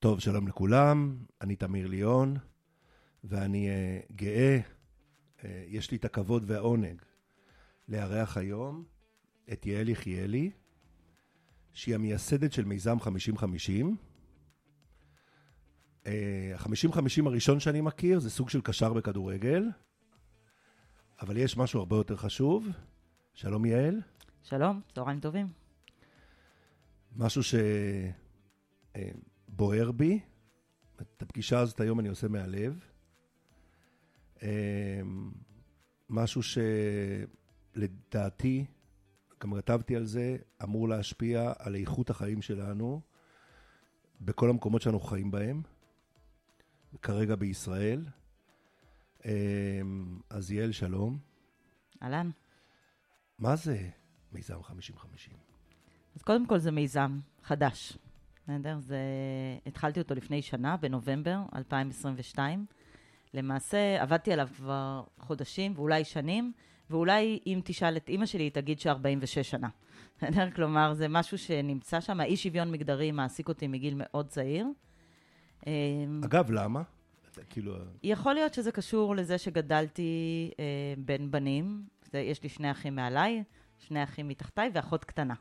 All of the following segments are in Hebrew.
טוב, שלום לכולם, אני תמיר ליאון, ואני uh, גאה, uh, יש לי את הכבוד והעונג לארח היום את יעל יחיאלי, שהיא המייסדת של מיזם 50-50. ה-50-50 הראשון שאני מכיר זה סוג של קשר בכדורגל, אבל יש משהו הרבה יותר חשוב. שלום יעל. שלום, צהריים טובים. משהו שבוער בי, את הפגישה הזאת היום אני עושה מהלב. משהו שלדעתי, גם כתבתי על זה, אמור להשפיע על איכות החיים שלנו בכל המקומות שאנחנו חיים בהם, כרגע בישראל. אז יעל, שלום. אהלן. מה זה מיזם 50-50? אז קודם כל זה מיזם חדש, בסדר? זה... התחלתי אותו לפני שנה, בנובמבר 2022. למעשה עבדתי עליו כבר חודשים ואולי שנים, ואולי אם תשאל את אימא שלי, היא תגיד ש-46 שנה. בסדר? כלומר, זה משהו שנמצא שם. האי שוויון מגדרי מעסיק אותי מגיל מאוד צעיר. אגב, למה? כאילו... יכול להיות שזה קשור לזה שגדלתי אה, בין בנים. יש לי שני אחים מעליי, שני אחים מתחתיי ואחות קטנה.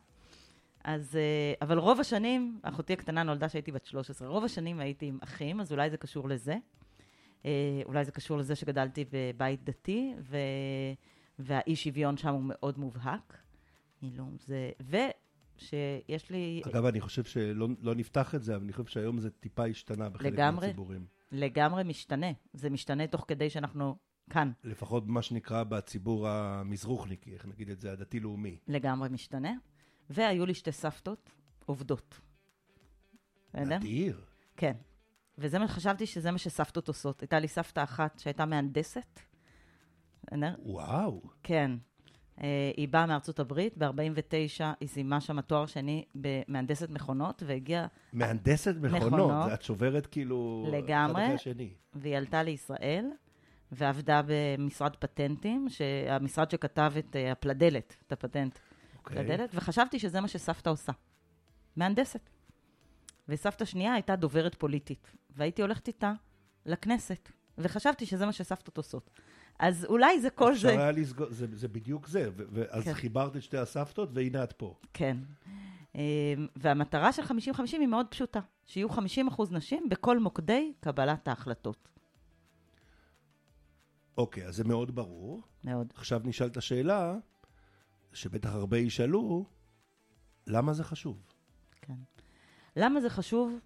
אז, אה, אבל רוב השנים, אחותי הקטנה נולדה כשהייתי בת 13, רוב השנים הייתי עם אחים, אז אולי זה קשור לזה. אה, אולי זה קשור לזה שגדלתי בבית דתי, ו... והאי שוויון שם הוא מאוד מובהק. זה... ושיש לי... אגב, אני חושב שלא לא נפתח את זה, אבל אני חושב שהיום זה טיפה השתנה בחלק לגמרי, מהציבורים. לגמרי משתנה. זה משתנה תוך כדי שאנחנו כאן. לפחות מה שנקרא בציבור המזרוחניקי, איך נגיד את זה, הדתי-לאומי. לגמרי משתנה. והיו לי שתי סבתות עובדות. אדיר. כן. וזה מה שחשבתי שזה מה שסבתות עושות. הייתה לי סבתא אחת שהייתה מהנדסת. וואו. כן. היא באה מארצות הברית, ב-49' היא סיימה שם תואר שני במהנדסת מכונות, והגיעה... מהנדסת מכונות? מכונות. את שוברת כאילו... לגמרי. והיא עלתה לישראל, ועבדה במשרד פטנטים, המשרד שכתב את הפלדלת, את הפטנט. אוקיי. פלדלת, וחשבתי שזה מה שסבתא עושה. מהנדסת. וסבתא שנייה הייתה דוברת פוליטית, והייתי הולכת איתה לכנסת, וחשבתי שזה מה שסבתות עושות. אז אולי זה כל זה... אפשר היה לסגור, זה, זה בדיוק זה, ואז כן. חיברת את שתי הסבתות, והנה את פה. כן. והמטרה של 50-50 היא מאוד פשוטה, שיהיו 50% נשים בכל מוקדי קבלת ההחלטות. אוקיי, אז זה מאוד ברור. מאוד. עכשיו נשאל את השאלה, שבטח הרבה ישאלו, למה זה חשוב? כן. למה זה חשוב?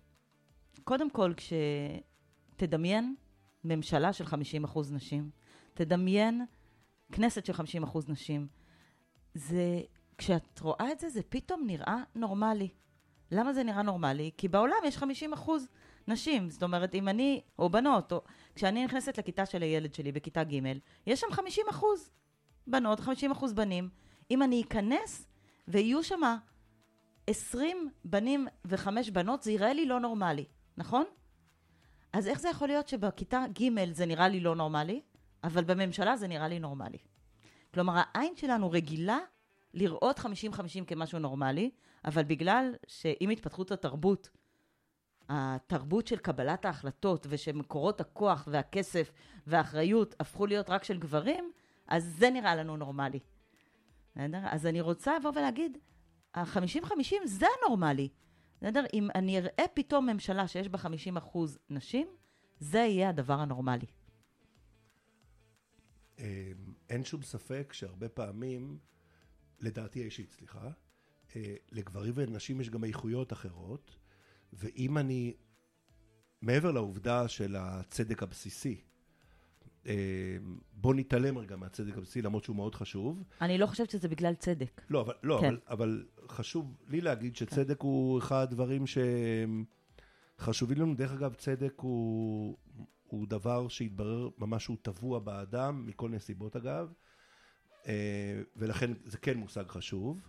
קודם כל, כשתדמיין ממשלה של 50 אחוז נשים, תדמיין כנסת של 50 אחוז נשים, זה, כשאת רואה את זה, זה פתאום נראה נורמלי. למה זה נראה נורמלי? כי בעולם יש 50 אחוז נשים. זאת אומרת, אם אני, או בנות, או כשאני נכנסת לכיתה של הילד שלי בכיתה ג', יש שם 50 אחוז בנות, 50 אחוז בנים. אם אני אכנס ויהיו שם 20 בנים וחמש בנות, זה יראה לי לא נורמלי, נכון? אז איך זה יכול להיות שבכיתה ג' זה נראה לי לא נורמלי, אבל בממשלה זה נראה לי נורמלי? כלומר, העין שלנו רגילה לראות 50-50 כמשהו נורמלי, אבל בגלל שעם התפתחות התרבות, התרבות של קבלת ההחלטות ושמקורות הכוח והכסף והאחריות הפכו להיות רק של גברים, אז זה נראה לנו נורמלי. אז אני רוצה לבוא ולהגיד, ה-50-50 זה הנורמלי. בסדר? אם אני אראה פתאום ממשלה שיש בה 50 אחוז נשים, זה יהיה הדבר הנורמלי. אין שום ספק שהרבה פעמים, לדעתי האישית, סליחה, לגברים ולנשים יש גם איכויות אחרות, ואם אני, מעבר לעובדה של הצדק הבסיסי, בוא נתעלם רגע מהצדק הבסיסי, למרות שהוא מאוד חשוב. אני לא חושבת שזה בגלל צדק. לא, אבל, לא, כן. אבל, אבל חשוב לי להגיד שצדק כן. הוא אחד הדברים שחשובים לנו. דרך אגב, צדק הוא, הוא דבר שהתברר ממש שהוא טבוע באדם, מכל נסיבות אגב, ולכן זה כן מושג חשוב.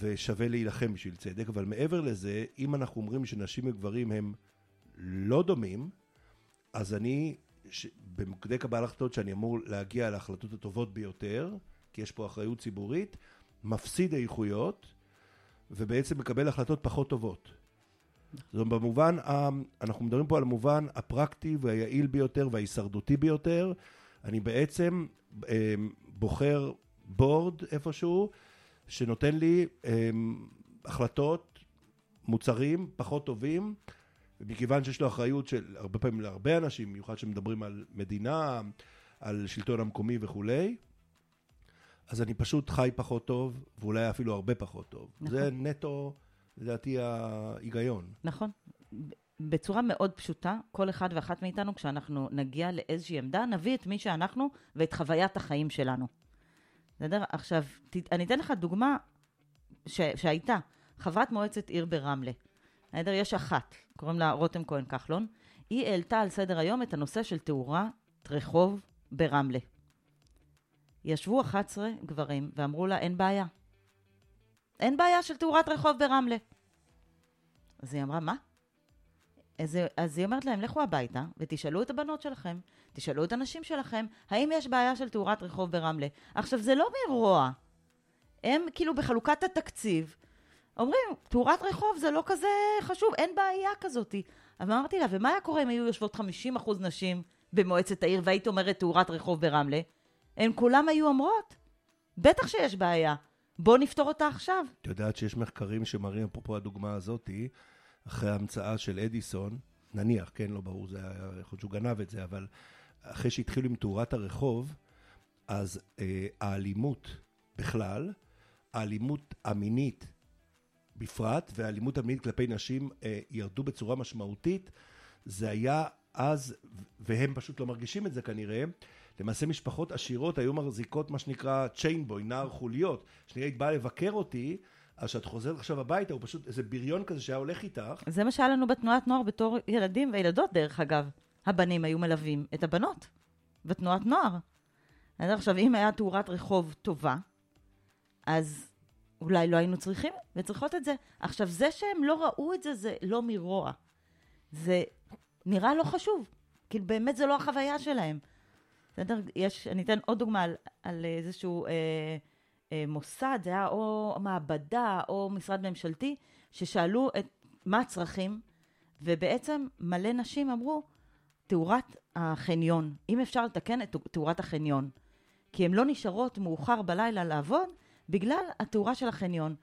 ושווה להילחם בשביל צדק, אבל מעבר לזה, אם אנחנו אומרים שנשים וגברים הם לא דומים, אז אני. במוקדי קבלת החלטות שאני אמור להגיע להחלטות הטובות ביותר, כי יש פה אחריות ציבורית, מפסיד איכויות, ובעצם מקבל החלטות פחות טובות. זאת אומרת, במובן, אנחנו מדברים פה על המובן הפרקטי והיעיל ביותר וההישרדותי ביותר. אני בעצם אה, בוחר בורד איפשהו, שנותן לי אה, החלטות, מוצרים פחות טובים, ומכיוון שיש לו אחריות של הרבה פעמים להרבה אנשים, במיוחד שמדברים על מדינה, על שלטון המקומי וכולי, אז אני פשוט חי פחות טוב, ואולי אפילו הרבה פחות טוב. נכון. זה נטו, לדעתי, ההיגיון. נכון. בצורה מאוד פשוטה, כל אחד ואחת מאיתנו, כשאנחנו נגיע לאיזושהי עמדה, נביא את מי שאנחנו ואת חוויית החיים שלנו. בסדר? עכשיו, ת, אני אתן לך דוגמה ש, שהייתה. חברת מועצת עיר ברמלה. בסדר? יש אחת, קוראים לה רותם כהן כחלון. היא העלתה על סדר היום את הנושא של תאורת רחוב ברמלה. ישבו 11 גברים ואמרו לה, אין בעיה. אין בעיה של תאורת רחוב ברמלה. אז היא אמרה, מה? אז, אז היא אומרת להם, לכו הביתה ותשאלו את הבנות שלכם, תשאלו את הנשים שלכם, האם יש בעיה של תאורת רחוב ברמלה. עכשיו, זה לא מרוע. הם כאילו בחלוקת התקציב אומרים, תאורת רחוב זה לא כזה חשוב, אין בעיה כזאת. אז אמרתי לה, ומה היה קורה אם היו יושבות 50% נשים במועצת העיר והיית אומרת תאורת רחוב ברמלה? הן כולם היו אומרות, בטח שיש בעיה, בואו נפתור אותה עכשיו. את יודעת שיש מחקרים שמראים, אפרופו הדוגמה הזאתי, אחרי ההמצאה של אדיסון, נניח, כן, לא ברור, זה היה, יכול להיות שהוא גנב את זה, אבל אחרי שהתחילו עם תאורת הרחוב, אז אה, האלימות בכלל, האלימות המינית בפרט, והאלימות המינית כלפי נשים אה, ירדו בצורה משמעותית. זה היה אז, והם פשוט לא מרגישים את זה כנראה, למעשה משפחות עשירות היו מחזיקות מה שנקרא צ'יינבוי, נער חוליות. כשנראה היית באה לבקר אותי, אז כשאת חוזרת עכשיו הביתה, הוא פשוט איזה בריון כזה שהיה הולך איתך. זה מה שהיה לנו בתנועת נוער בתור ילדים וילדות, דרך אגב. הבנים היו מלווים את הבנות בתנועת נוער. אז עכשיו, אם היה תאורת רחוב טובה, אז אולי לא היינו צריכים וצריכות את זה. עכשיו, זה שהם לא ראו את זה, זה לא מרוע. זה נראה לא חשוב. כאילו, באמת זה לא החוויה שלהם. בסדר? יש, אני אתן עוד דוגמה על, על איזשהו אה, אה, מוסד, זה היה או מעבדה או משרד ממשלתי, ששאלו את מה הצרכים, ובעצם מלא נשים אמרו, תאורת החניון, אם אפשר לתקן את תאורת החניון. כי הן לא נשארות מאוחר בלילה לעבוד בגלל התאורה של החניון.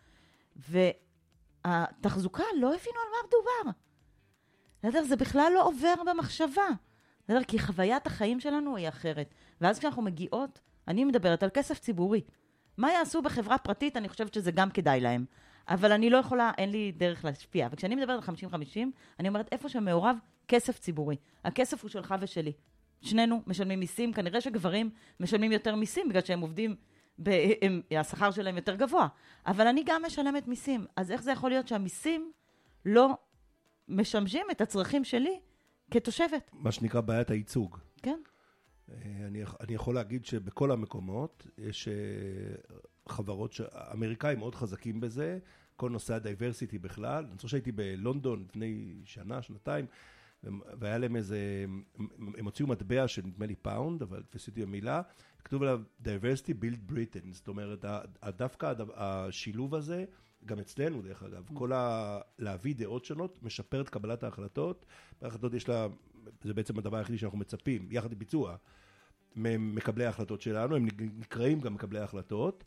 והתחזוקה, לא הבינו על מה מדובר. בסדר? זה בכלל לא עובר במחשבה. בסדר? כי חוויית החיים שלנו היא אחרת. ואז כשאנחנו מגיעות, אני מדברת על כסף ציבורי. מה יעשו בחברה פרטית, אני חושבת שזה גם כדאי להם. אבל אני לא יכולה, אין לי דרך להשפיע. וכשאני מדברת על 50-50, אני אומרת איפה שמעורב כסף ציבורי. הכסף הוא שלך ושלי. שנינו משלמים מיסים, כנראה שגברים משלמים יותר מיסים בגלל שהם עובדים, השכר שלהם יותר גבוה. אבל אני גם משלמת מיסים. אז איך זה יכול להיות שהמיסים לא משמשים את הצרכים שלי כתושבת? מה שנקרא בעיית הייצוג. כן. אה, אני, אני יכול להגיד שבכל המקומות יש אה, חברות, ש... האמריקאים מאוד חזקים בזה, כל נושא הדייברסיטי בכלל. אני זוכר שהייתי בלונדון לפני שנה, שנתיים, והיה להם איזה, הם הוציאו מטבע של נדמה לי פאונד, אבל תפסו אותי במילה, כתוב עליו diversity built Britain, זאת אומרת, דווקא השילוב הזה, גם אצלנו דרך אגב, כל ה... להביא דעות שונות, משפר את קבלת ההחלטות, בהחלטות יש לה, זה בעצם הדבר היחידי שאנחנו מצפים, יחד עם ביצוע, ממקבלי ההחלטות שלנו, הם נקראים גם מקבלי ההחלטות,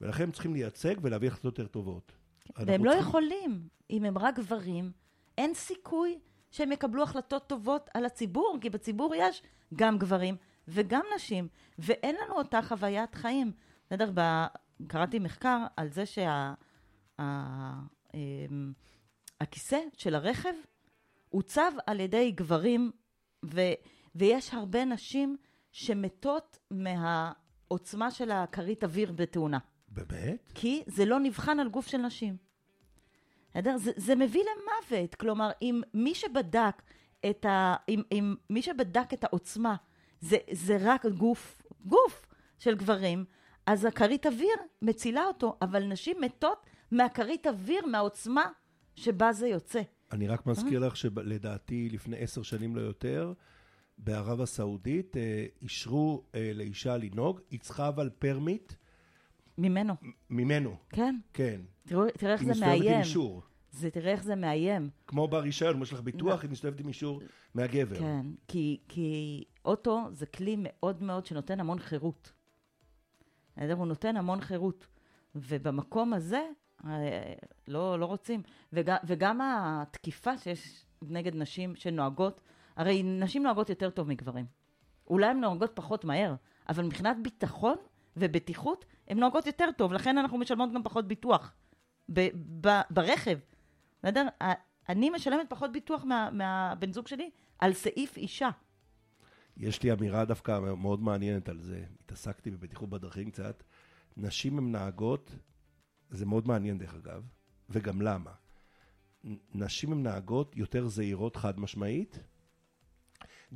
ולכן הם צריכים לייצג ולהביא החלטות יותר טובות. והם לא צריכים... יכולים, אם הם רק גברים, אין סיכוי שהם יקבלו החלטות טובות על הציבור, כי בציבור יש גם גברים וגם נשים, ואין לנו אותה חוויית חיים. בסדר, ב... קראתי מחקר על זה שה... הכיסא של הרכב עוצב על ידי גברים, ו... ויש הרבה נשים שמתות מהעוצמה של הכרית אוויר בתאונה. באמת? כי זה לא נבחן על גוף של נשים. בסדר? זה, זה מביא למוות. כלומר, אם מי שבדק את, ה, אם, אם מי שבדק את העוצמה זה, זה רק גוף, גוף של גברים, אז הכרית אוויר מצילה אותו, אבל נשים מתות מהכרית אוויר, מהעוצמה שבה זה יוצא. אני רק מזכיר לך שלדעתי לפני עשר שנים לא יותר, בערב הסעודית אה, אישרו אה, לאישה לנהוג, היא צריכה אבל פרמיט. ממנו. ממנו. כן. כן. תראו, תראה איך זה מאיים. אישור. זה, תראה איך זה מאיים. כמו ברישיון, יש לך ביטוח, היא מסתובבת עם אישור מהגבר. כן, כי, כי אוטו זה כלי מאוד מאוד שנותן המון חירות. הוא נותן המון חירות. ובמקום הזה, אה, לא, לא רוצים. וגם, וגם התקיפה שיש נגד נשים שנוהגות, הרי נשים נוהגות יותר טוב מגברים. אולי הן נוהגות פחות מהר, אבל מבחינת ביטחון ובטיחות, הן נוהגות יותר טוב, לכן אנחנו משלמות גם פחות ביטוח. ב- ב- ברכב. בסדר? אני משלמת פחות ביטוח מה, מהבן זוג שלי על סעיף אישה. יש לי אמירה דווקא מאוד מעניינת על זה. התעסקתי בבטיחות בדרכים קצת. נשים הן נהגות, זה מאוד מעניין דרך אגב, וגם למה. נשים הן נהגות יותר זהירות חד משמעית.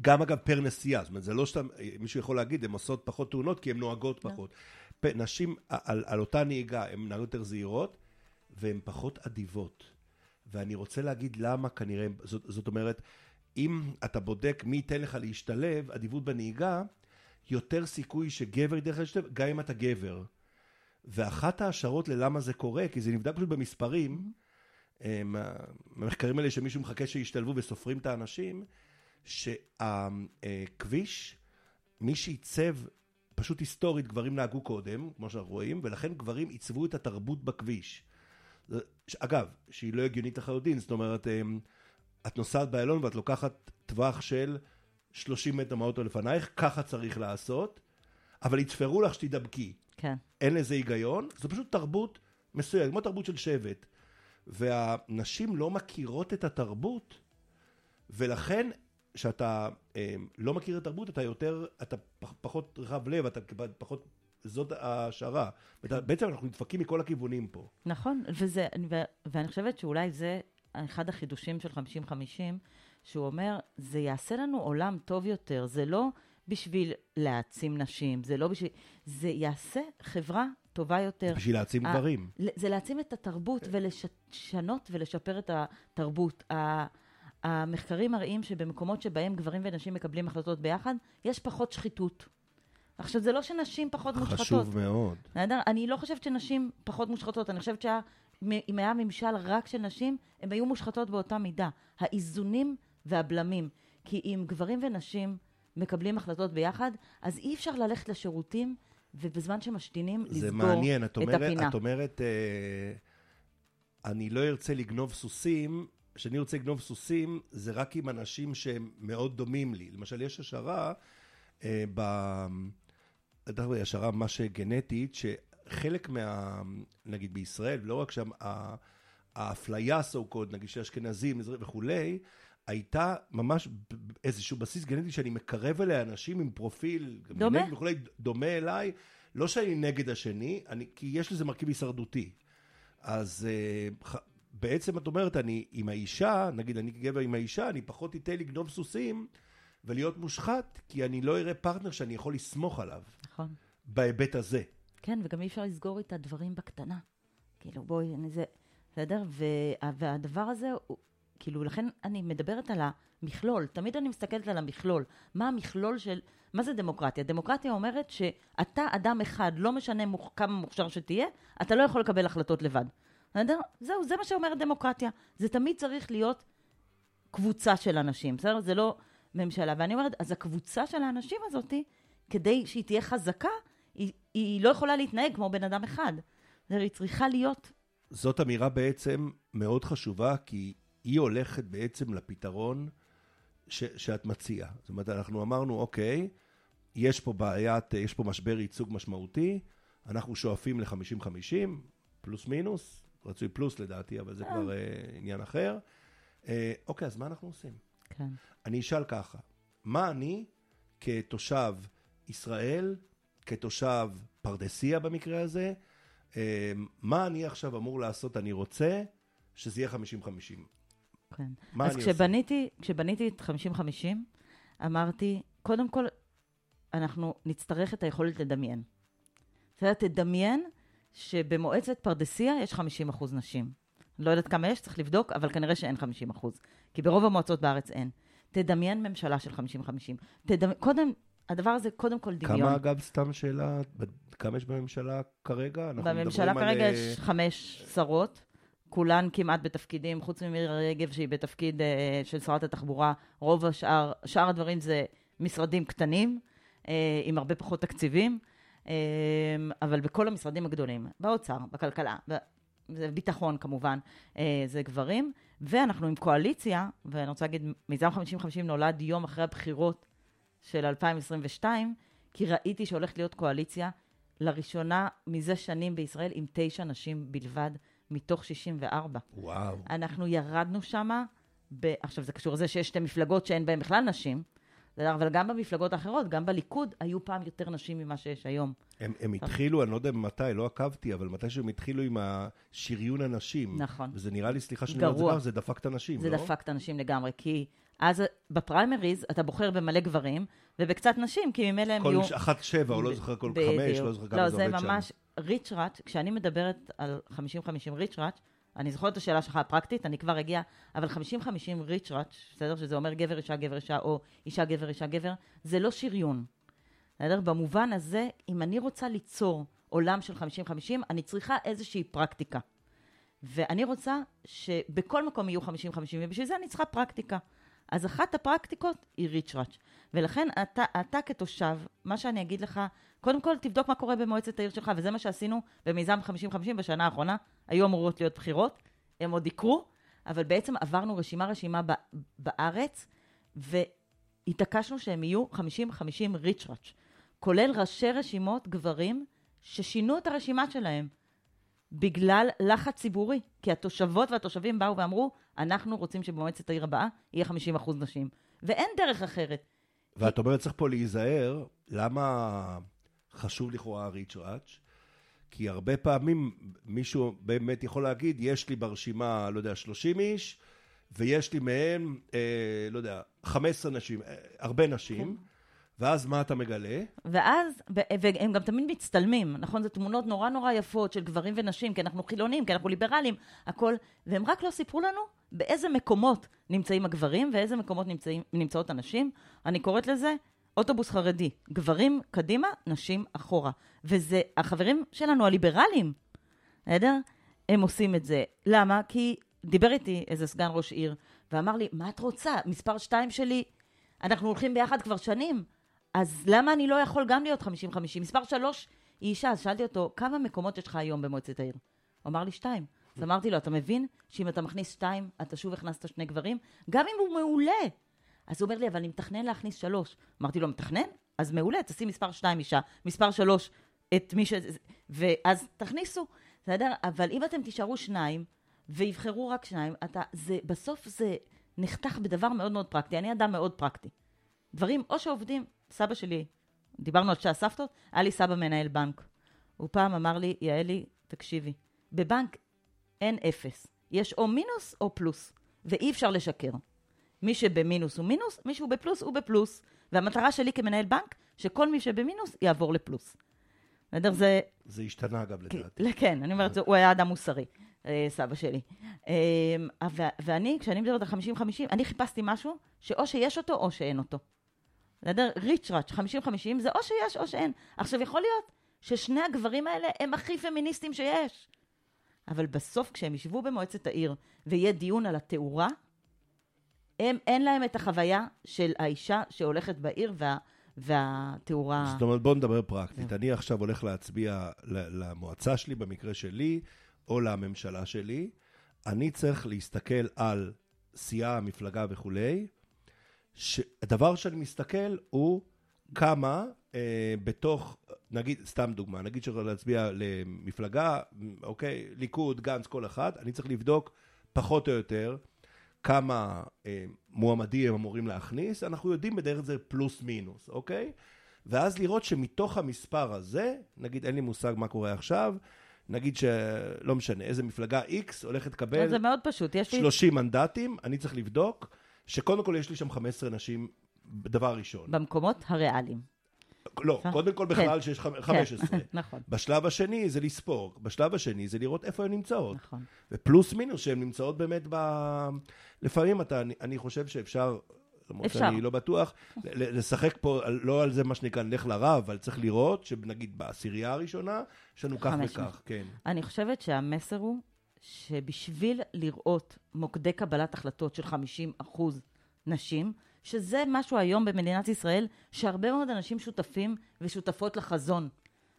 גם אגב פר נסיעה, זאת אומרת זה לא שאתה, מישהו יכול להגיד, הן עושות פחות תאונות כי הן נוהגות לא. פחות. נשים על, על אותה נהיגה הן נהגות יותר זהירות והן פחות אדיבות. ואני רוצה להגיד למה כנראה, זאת, זאת אומרת, אם אתה בודק מי ייתן לך להשתלב, אדיבות בנהיגה, יותר סיכוי שגבר ייתן לך להשתלב, גם אם אתה גבר. ואחת ההשערות ללמה זה קורה, כי זה נבדק פשוט במספרים, המחקרים האלה שמישהו מחכה שישתלבו וסופרים את האנשים, שהכביש, מי שעיצב, פשוט היסטורית, גברים נהגו קודם, כמו שאנחנו רואים, ולכן גברים עיצבו את התרבות בכביש. אגב, שהיא לא הגיונית לחלוטין, זאת אומרת, את נוסעת באיילון ואת לוקחת טווח של 30 מטר מהאוטו לפנייך, ככה צריך לעשות, אבל יתפרו לך שתדבקי. כן. אין לזה היגיון, זו פשוט תרבות מסוימת, כמו תרבות של שבט. והנשים לא מכירות את התרבות, ולכן כשאתה אה, לא מכיר את התרבות, אתה יותר, אתה פחות רחב לב, אתה פחות, זאת ההשערה. בעצם אנחנו נדפקים מכל הכיוונים פה. נכון, וזה, ו, ואני חושבת שאולי זה אחד החידושים של 50-50, שהוא אומר, זה יעשה לנו עולם טוב יותר, זה לא בשביל להעצים נשים, זה לא בשביל... זה יעשה חברה טובה יותר. בשביל להעצים גברים. זה להעצים את התרבות ולשנות ולשפר את התרבות. המחקרים מראים שבמקומות שבהם גברים ונשים מקבלים החלטות ביחד, יש פחות שחיתות. עכשיו, זה לא שנשים פחות מושחתות. חשוב מאוד. אני לא חושבת שנשים פחות מושחתות, אני חושבת שאם היה ממשל רק של נשים, הן היו מושחתות באותה מידה. האיזונים והבלמים. כי אם גברים ונשים מקבלים החלטות ביחד, אז אי אפשר ללכת לשירותים, ובזמן שמשתינים, לסגור מעניין. את אומרת, הפינה. את אומרת, אה, אני לא ארצה לגנוב סוסים, כשאני רוצה לגנוב סוסים, זה רק עם אנשים שהם מאוד דומים לי. למשל, יש השערה, אה, ב... דרך אגב, השערה ממש גנטית, שחלק מה... נגיד בישראל, לא רק שם, האפליה, so called, נגיד של אשכנזים וכולי, הייתה ממש איזשהו בסיס גנטי שאני מקרב אליה אנשים עם פרופיל דומה וכולי, דומה אליי, לא שאני נגד השני, אני, כי יש לזה מרכיב הישרדותי. אז uh, בעצם את אומרת, אני עם האישה, נגיד אני כגבר עם האישה, אני פחות אתן לגנוב סוסים ולהיות מושחת, כי אני לא אראה פרטנר שאני יכול לסמוך עליו. נכון. בהיבט הזה. כן, וגם אי אפשר לסגור איתה דברים בקטנה. כאילו, בואי, אני זה... בסדר? והדבר הזה, הוא, כאילו, לכן אני מדברת על המכלול. תמיד אני מסתכלת על המכלול. מה המכלול של... מה זה דמוקרטיה? דמוקרטיה אומרת שאתה אדם אחד, לא משנה מוכ... כמה מוכשר שתהיה, אתה לא יכול לקבל החלטות לבד. זהו, זה מה שאומרת דמוקרטיה. זה תמיד צריך להיות קבוצה של אנשים, בסדר? זה לא ממשלה. ואני אומרת, אז הקבוצה של האנשים הזאת, כדי שהיא תהיה חזקה, היא, היא לא יכולה להתנהג כמו בן אדם אחד. היא צריכה להיות... זאת אמירה בעצם מאוד חשובה, כי היא הולכת בעצם לפתרון ש, שאת מציעה. זאת אומרת, אנחנו אמרנו, אוקיי, יש פה בעיית, יש פה משבר ייצוג משמעותי, אנחנו שואפים ל-50-50, פלוס מינוס, רצוי פלוס לדעתי, אבל זה כבר אה, עניין אחר. אה, אוקיי, אז מה אנחנו עושים? כן. אני אשאל ככה, מה אני כתושב ישראל, כתושב פרדסיה במקרה הזה, אה, מה אני עכשיו אמור לעשות? אני רוצה שזה יהיה 50-50. כן. מה אז כשבניתי, כשבניתי את 50-50, אמרתי, קודם כל, אנחנו נצטרך את היכולת לדמיין. בסדר? תדמיין שבמועצת פרדסיה יש 50 אחוז נשים. לא יודעת כמה יש, צריך לבדוק, אבל כנראה שאין 50 אחוז. כי ברוב המועצות בארץ אין. תדמיין ממשלה של 50-50. תדמ... קודם, הדבר הזה קודם כל דמיון. כמה, אגב, סתם שאלה, כמה יש בממשלה כרגע? בממשלה כרגע על... יש חמש שרות. כולן כמעט בתפקידים, חוץ ממירי רגב שהיא בתפקיד אה, של שרת התחבורה, רוב השאר, שאר הדברים זה משרדים קטנים, אה, עם הרבה פחות תקציבים, אה, אבל בכל המשרדים הגדולים, באוצר, בכלכלה, ביטחון כמובן, אה, זה גברים, ואנחנו עם קואליציה, ואני רוצה להגיד, מיזם 50-50 נולד יום אחרי הבחירות של 2022, כי ראיתי שהולכת להיות קואליציה לראשונה מזה שנים בישראל עם תשע נשים בלבד. מתוך 64. וואו. אנחנו ירדנו שמה, ב... עכשיו זה קשור לזה שיש שתי מפלגות שאין בהן בכלל נשים, אבל גם במפלגות האחרות, גם בליכוד, היו פעם יותר נשים ממה שיש היום. הם, הם התחילו, אני לא יודע מתי, לא עקבתי, אבל מתי שהם התחילו עם השריון הנשים. נכון. וזה נראה לי, סליחה שאני אומר את זה ככה, זה דפק את הנשים, זה לא? זה דפק את הנשים לגמרי, כי אז בפריימריז אתה בוחר במלא גברים, ובקצת נשים, כי ממילא הם יהיו... כל אחת שבע, או לא זוכר, כל חמש, לא זוכר כמה לא, זה עובד שם. לא, זה ממש ריצ'ראט, כשאני מדברת על 50-50 ריצ'ראט, אני זוכרת את השאלה שלך הפרקטית, אני כבר אגיע, אבל 50-50 ריצ'ראט, בסדר? שזה אומר גבר, אישה, גבר, אישה, או אישה, גבר, אישה, גבר, זה לא שריון. בסדר? במובן הזה, אם אני רוצה ליצור עולם של 50-50, אני צריכה איזושהי פרקטיקה. ואני רוצה שבכל מקום יהיו 50-50, ובשביל זה אני צריכה פרקטיקה. אז אחת הפרקטיקות היא ריצ'ראץ'. ולכן אתה, אתה כתושב, מה שאני אגיד לך, קודם כל תבדוק מה קורה במועצת העיר שלך, וזה מה שעשינו במיזם 50-50 בשנה האחרונה. היו אמורות להיות בחירות, הם עוד יקרו, אבל בעצם עברנו רשימה-רשימה בארץ, והתעקשנו שהם יהיו 50-50 ריצ'ראץ', כולל ראשי רשימות גברים ששינו את הרשימה שלהם. בגלל לחץ ציבורי. כי התושבות והתושבים באו ואמרו, אנחנו רוצים שבמועצת העיר הבאה יהיה 50 אחוז נשים. ואין דרך אחרת. ואת אומרת, צריך פה להיזהר, למה חשוב לכאורה הריצ'ראץ'? כי הרבה פעמים מישהו באמת יכול להגיד, יש לי ברשימה, לא יודע, 30 איש, ויש לי מהם, אה, לא יודע, 15 נשים, אה, הרבה נשים. כן. ואז מה אתה מגלה? ואז, והם גם תמיד מצטלמים, נכון? זה תמונות נורא נורא יפות של גברים ונשים, כי אנחנו חילונים, כי אנחנו ליברלים, הכל, והם רק לא סיפרו לנו באיזה מקומות נמצאים הגברים ואיזה מקומות נמצאים, נמצאות הנשים. אני קוראת לזה אוטובוס חרדי, גברים קדימה, נשים אחורה. וזה החברים שלנו הליברלים, בסדר? הם עושים את זה. למה? כי דיבר איתי איזה סגן ראש עיר, ואמר לי, מה את רוצה? מספר שתיים שלי, אנחנו הולכים ביחד כבר שנים. אז למה אני לא יכול גם להיות 50-50? מספר שלוש היא אישה, אז שאלתי אותו, כמה מקומות יש לך היום במועצת העיר? הוא אמר לי שתיים. אז אמרתי לו, אתה מבין שאם אתה מכניס שתיים, אתה שוב הכנסת שני גברים? גם אם הוא מעולה. אז הוא אומר לי, אבל אני מתכנן להכניס שלוש. אמרתי לו, מתכנן? אז מעולה, תשים מספר שתיים אישה, מספר שלוש את מי ש... ואז תכניסו, בסדר? אבל אם אתם תישארו שניים, ויבחרו רק שניים, אתה... זה... בסוף זה נחתך בדבר מאוד מאוד פרקטי. אני אדם מאוד פרקטי. דברים או שעובדים סבא שלי, דיברנו על שעה סבתות, היה לי סבא מנהל בנק. הוא פעם אמר לי, יעלי, תקשיבי, בבנק אין אפס. יש או מינוס או פלוס, ואי אפשר לשקר. מי שבמינוס הוא מינוס, מי שהוא בפלוס הוא בפלוס. והמטרה שלי כמנהל בנק, שכל מי שבמינוס יעבור לפלוס. בסדר? זה... זה השתנה אגב לדעתי. כן, אני אומרת, הוא היה אדם מוסרי, אה, סבא שלי. אה, ואני, כשאני מדברת על 50-50, אני חיפשתי משהו שאו שיש אותו או שאין אותו. בסדר? ריצ'ראץ', 50-50, זה או שיש או שאין. עכשיו, יכול להיות ששני הגברים האלה הם הכי פמיניסטים שיש. אבל בסוף, כשהם ישבו במועצת העיר ויהיה דיון על התאורה, הם, אין להם את החוויה של האישה שהולכת בעיר וה, והתאורה... זאת אומרת, בואו נדבר פרקטית. אני עכשיו הולך להצביע למועצה שלי, במקרה שלי, או לממשלה שלי. אני צריך להסתכל על סיעה, מפלגה וכולי, הדבר שאני מסתכל הוא כמה אה, בתוך, נגיד, סתם דוגמה, נגיד שאני להצביע למפלגה, אוקיי, ליכוד, גנץ, כל אחד, אני צריך לבדוק פחות או יותר כמה אה, מועמדים הם אמורים להכניס, אנחנו יודעים בדרך זה פלוס מינוס, אוקיי? ואז לראות שמתוך המספר הזה, נגיד אין לי מושג מה קורה עכשיו, נגיד שלא משנה, איזה מפלגה X הולכת לקבל... זה מאוד פשוט, יש לי... 30 מנדטים, אני צריך לבדוק. שקודם כל יש לי שם 15 נשים, דבר ראשון. במקומות הריאליים. לא, קודם כל בכלל כן. שיש 15. כן, נכון. בשלב השני זה לספור, בשלב השני זה לראות איפה הן נמצאות. נכון. ופלוס מינוס שהן נמצאות באמת ב... לפעמים אתה, אני, אני חושב שאפשר, למרות שאני לא בטוח, לשחק פה לא על זה מה שנקרא נלך לרב, אבל צריך לראות שנגיד בעשירייה הראשונה, יש לנו כך וכך, כן. אני חושבת שהמסר הוא שבשביל לראות מוקדי קבלת החלטות של 50 אחוז נשים, שזה משהו היום במדינת ישראל, שהרבה מאוד אנשים שותפים ושותפות לחזון.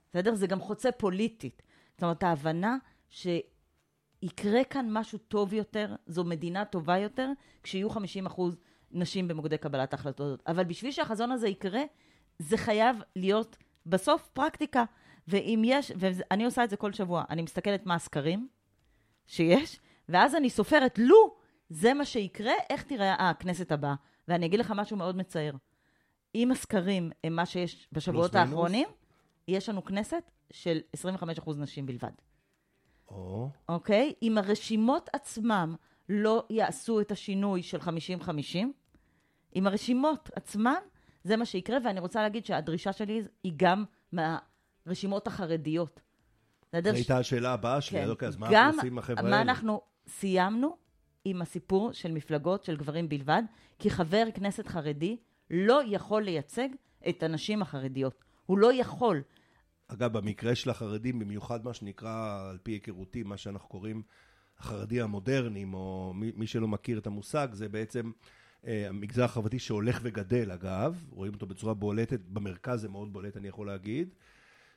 בסדר? זה גם חוצה פוליטית. זאת אומרת, ההבנה שיקרה כאן משהו טוב יותר, זו מדינה טובה יותר, כשיהיו 50 אחוז נשים במוקדי קבלת ההחלטות. אבל בשביל שהחזון הזה יקרה, זה חייב להיות בסוף פרקטיקה. ואם יש, ואני עושה את זה כל שבוע, אני מסתכלת מה הסקרים שיש, ואז אני סופרת, לו זה מה שיקרה, איך תראה הכנסת הבאה. ואני אגיד לך משהו מאוד מצער. אם הסקרים הם מה שיש בשבועות האחרונים, יש לנו כנסת של 25% נשים בלבד. או. אוקיי? אם הרשימות עצמם לא יעשו את השינוי של 50-50, אם הרשימות עצמן, זה מה שיקרה, ואני רוצה להגיד שהדרישה שלי היא גם מהרשימות החרדיות. זו הייתה השאלה הבאה שלי, כן. אוקיי, אז מה אנחנו עושים עם החבר'ה האלה? מה אנחנו סיימנו עם הסיפור של מפלגות של גברים בלבד, כי חבר כנסת חרדי לא יכול לייצג את הנשים החרדיות. הוא לא יכול. אגב, במקרה של החרדים, במיוחד מה שנקרא, על פי היכרותי, מה שאנחנו קוראים החרדי המודרניים, או מי, מי שלא מכיר את המושג, זה בעצם אה, המגזר החברתי שהולך וגדל, אגב, רואים אותו בצורה בולטת, במרכז זה מאוד בולט, אני יכול להגיד,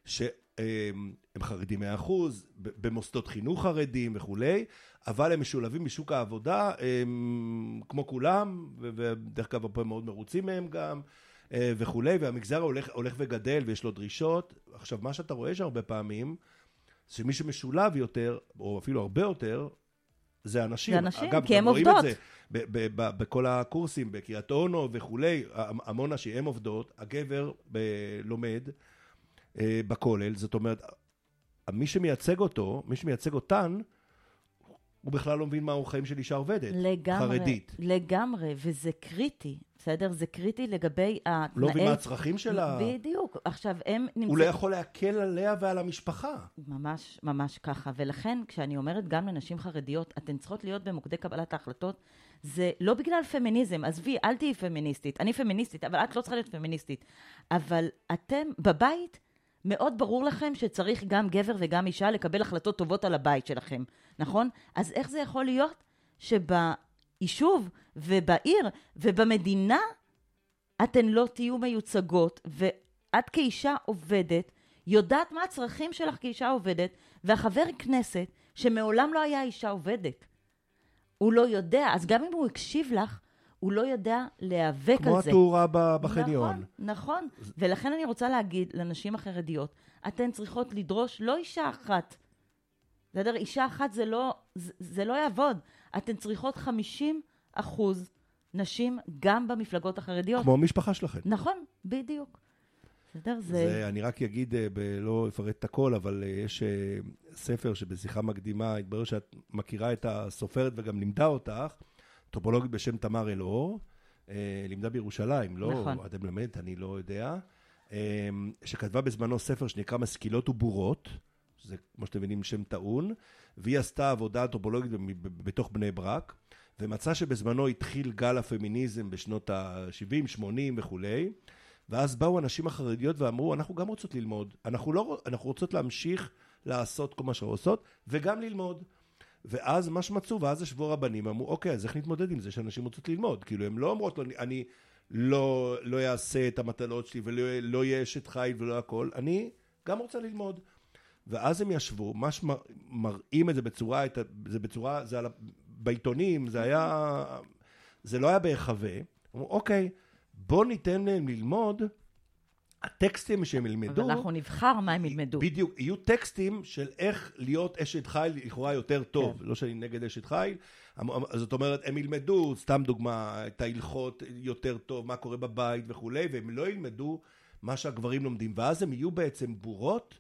שהם חרדים מאה אחוז, במוסדות חינוך חרדים וכולי, אבל הם משולבים בשוק העבודה, הם, כמו כולם, ודרך אגב, הרבה מאוד מרוצים מהם גם. אה, וכולי, והמגזר הולך, הולך וגדל ויש לו דרישות. עכשיו, מה שאתה רואה שהרבה פעמים, שמי שמשולב יותר, או אפילו הרבה יותר, זה אנשים. זה אנשים, אגב, כי הם עובדות. אגב, בכל הקורסים, בקריית אונו וכולי, המון נשים, הם עובדות, הגבר ב- לומד אה, בכולל, זאת אומרת, מי שמייצג אותו, מי שמייצג אותן, הוא בכלל לא מבין מהו חיים של אישה עובדת, לגמרי, חרדית. לגמרי, וזה קריטי. בסדר? זה קריטי לגבי התנאי... לא מבין מה הצרכים שלה. בדיוק. עכשיו, הם נמצאים... הוא לא יכול להקל עליה ועל המשפחה. ממש, ממש ככה. ולכן, כשאני אומרת גם לנשים חרדיות, אתן צריכות להיות במוקדי קבלת ההחלטות, זה לא בגלל פמיניזם. עזבי, אל תהיי פמיניסטית. אני פמיניסטית, אבל את לא צריכה להיות פמיניסטית. אבל אתם, בבית, מאוד ברור לכם שצריך גם גבר וגם אישה לקבל החלטות טובות על הבית שלכם, נכון? אז איך זה יכול להיות שביישוב ובעיר ובמדינה אתן לא תהיו מיוצגות, ואת כאישה עובדת יודעת מה הצרכים שלך כאישה עובדת, והחבר כנסת שמעולם לא היה אישה עובדת, הוא לא יודע, אז גם אם הוא הקשיב לך, הוא לא יודע להיאבק על זה. כמו התאורה בחניון. נכון, נכון. ולכן אני רוצה להגיד לנשים החרדיות, אתן צריכות לדרוש לא אישה אחת. בסדר? אישה אחת זה לא, זה, זה לא יעבוד. אתן צריכות 50 אחוז נשים גם במפלגות החרדיות. כמו המשפחה שלכם. נכון, בדיוק. בסדר? זה... זה... אני רק אגיד, אה, ב... לא אפרט את הכל, אבל אה, יש אה, ספר שבשיחה מקדימה התברר שאת מכירה את הסופרת וגם לימדה אותך, טופולוגית בשם תמר אלאור, לימדה בירושלים, לא? נכון. את מלמדת, אני לא יודע. שכתבה בזמנו ספר שנקרא משכילות ובורות, שזה, כמו שאתם מבינים, שם טעון, והיא עשתה עבודה אנתרופולוגית בתוך בני ברק. ומצא שבזמנו התחיל גל הפמיניזם בשנות ה-70, 80 וכולי, ואז באו הנשים החרדיות ואמרו, אנחנו גם רוצות ללמוד, אנחנו, לא, אנחנו רוצות להמשיך לעשות כל מה שאנחנו עושות, וגם ללמוד. ואז מה שמצאו, ואז ישבו רבנים, אמרו, אוקיי, אז איך נתמודד עם זה שאנשים רוצות ללמוד? כאילו, הן לא אומרות, אני, אני לא, לא אעשה את המטלות שלי ולא לא יהיה אשת חיל ולא הכל, אני גם רוצה ללמוד. ואז הם ישבו, מה שמראים את זה בצורה, את, זה בצורה, זה על, בעיתונים, זה היה, זה לא היה בהיחווה. אמרו, אוקיי, בוא ניתן להם ללמוד, הטקסטים שהם ילמדו... אבל אנחנו נבחר מה הם ילמדו. בדיוק, יהיו טקסטים של איך להיות אשת חיל לכאורה יותר טוב. כן. לא שאני נגד אשת חיל, זאת אומרת, הם ילמדו, סתם דוגמה, את ההלכות יותר טוב, מה קורה בבית וכולי, והם לא ילמדו מה שהגברים לומדים. ואז הם יהיו בעצם בורות.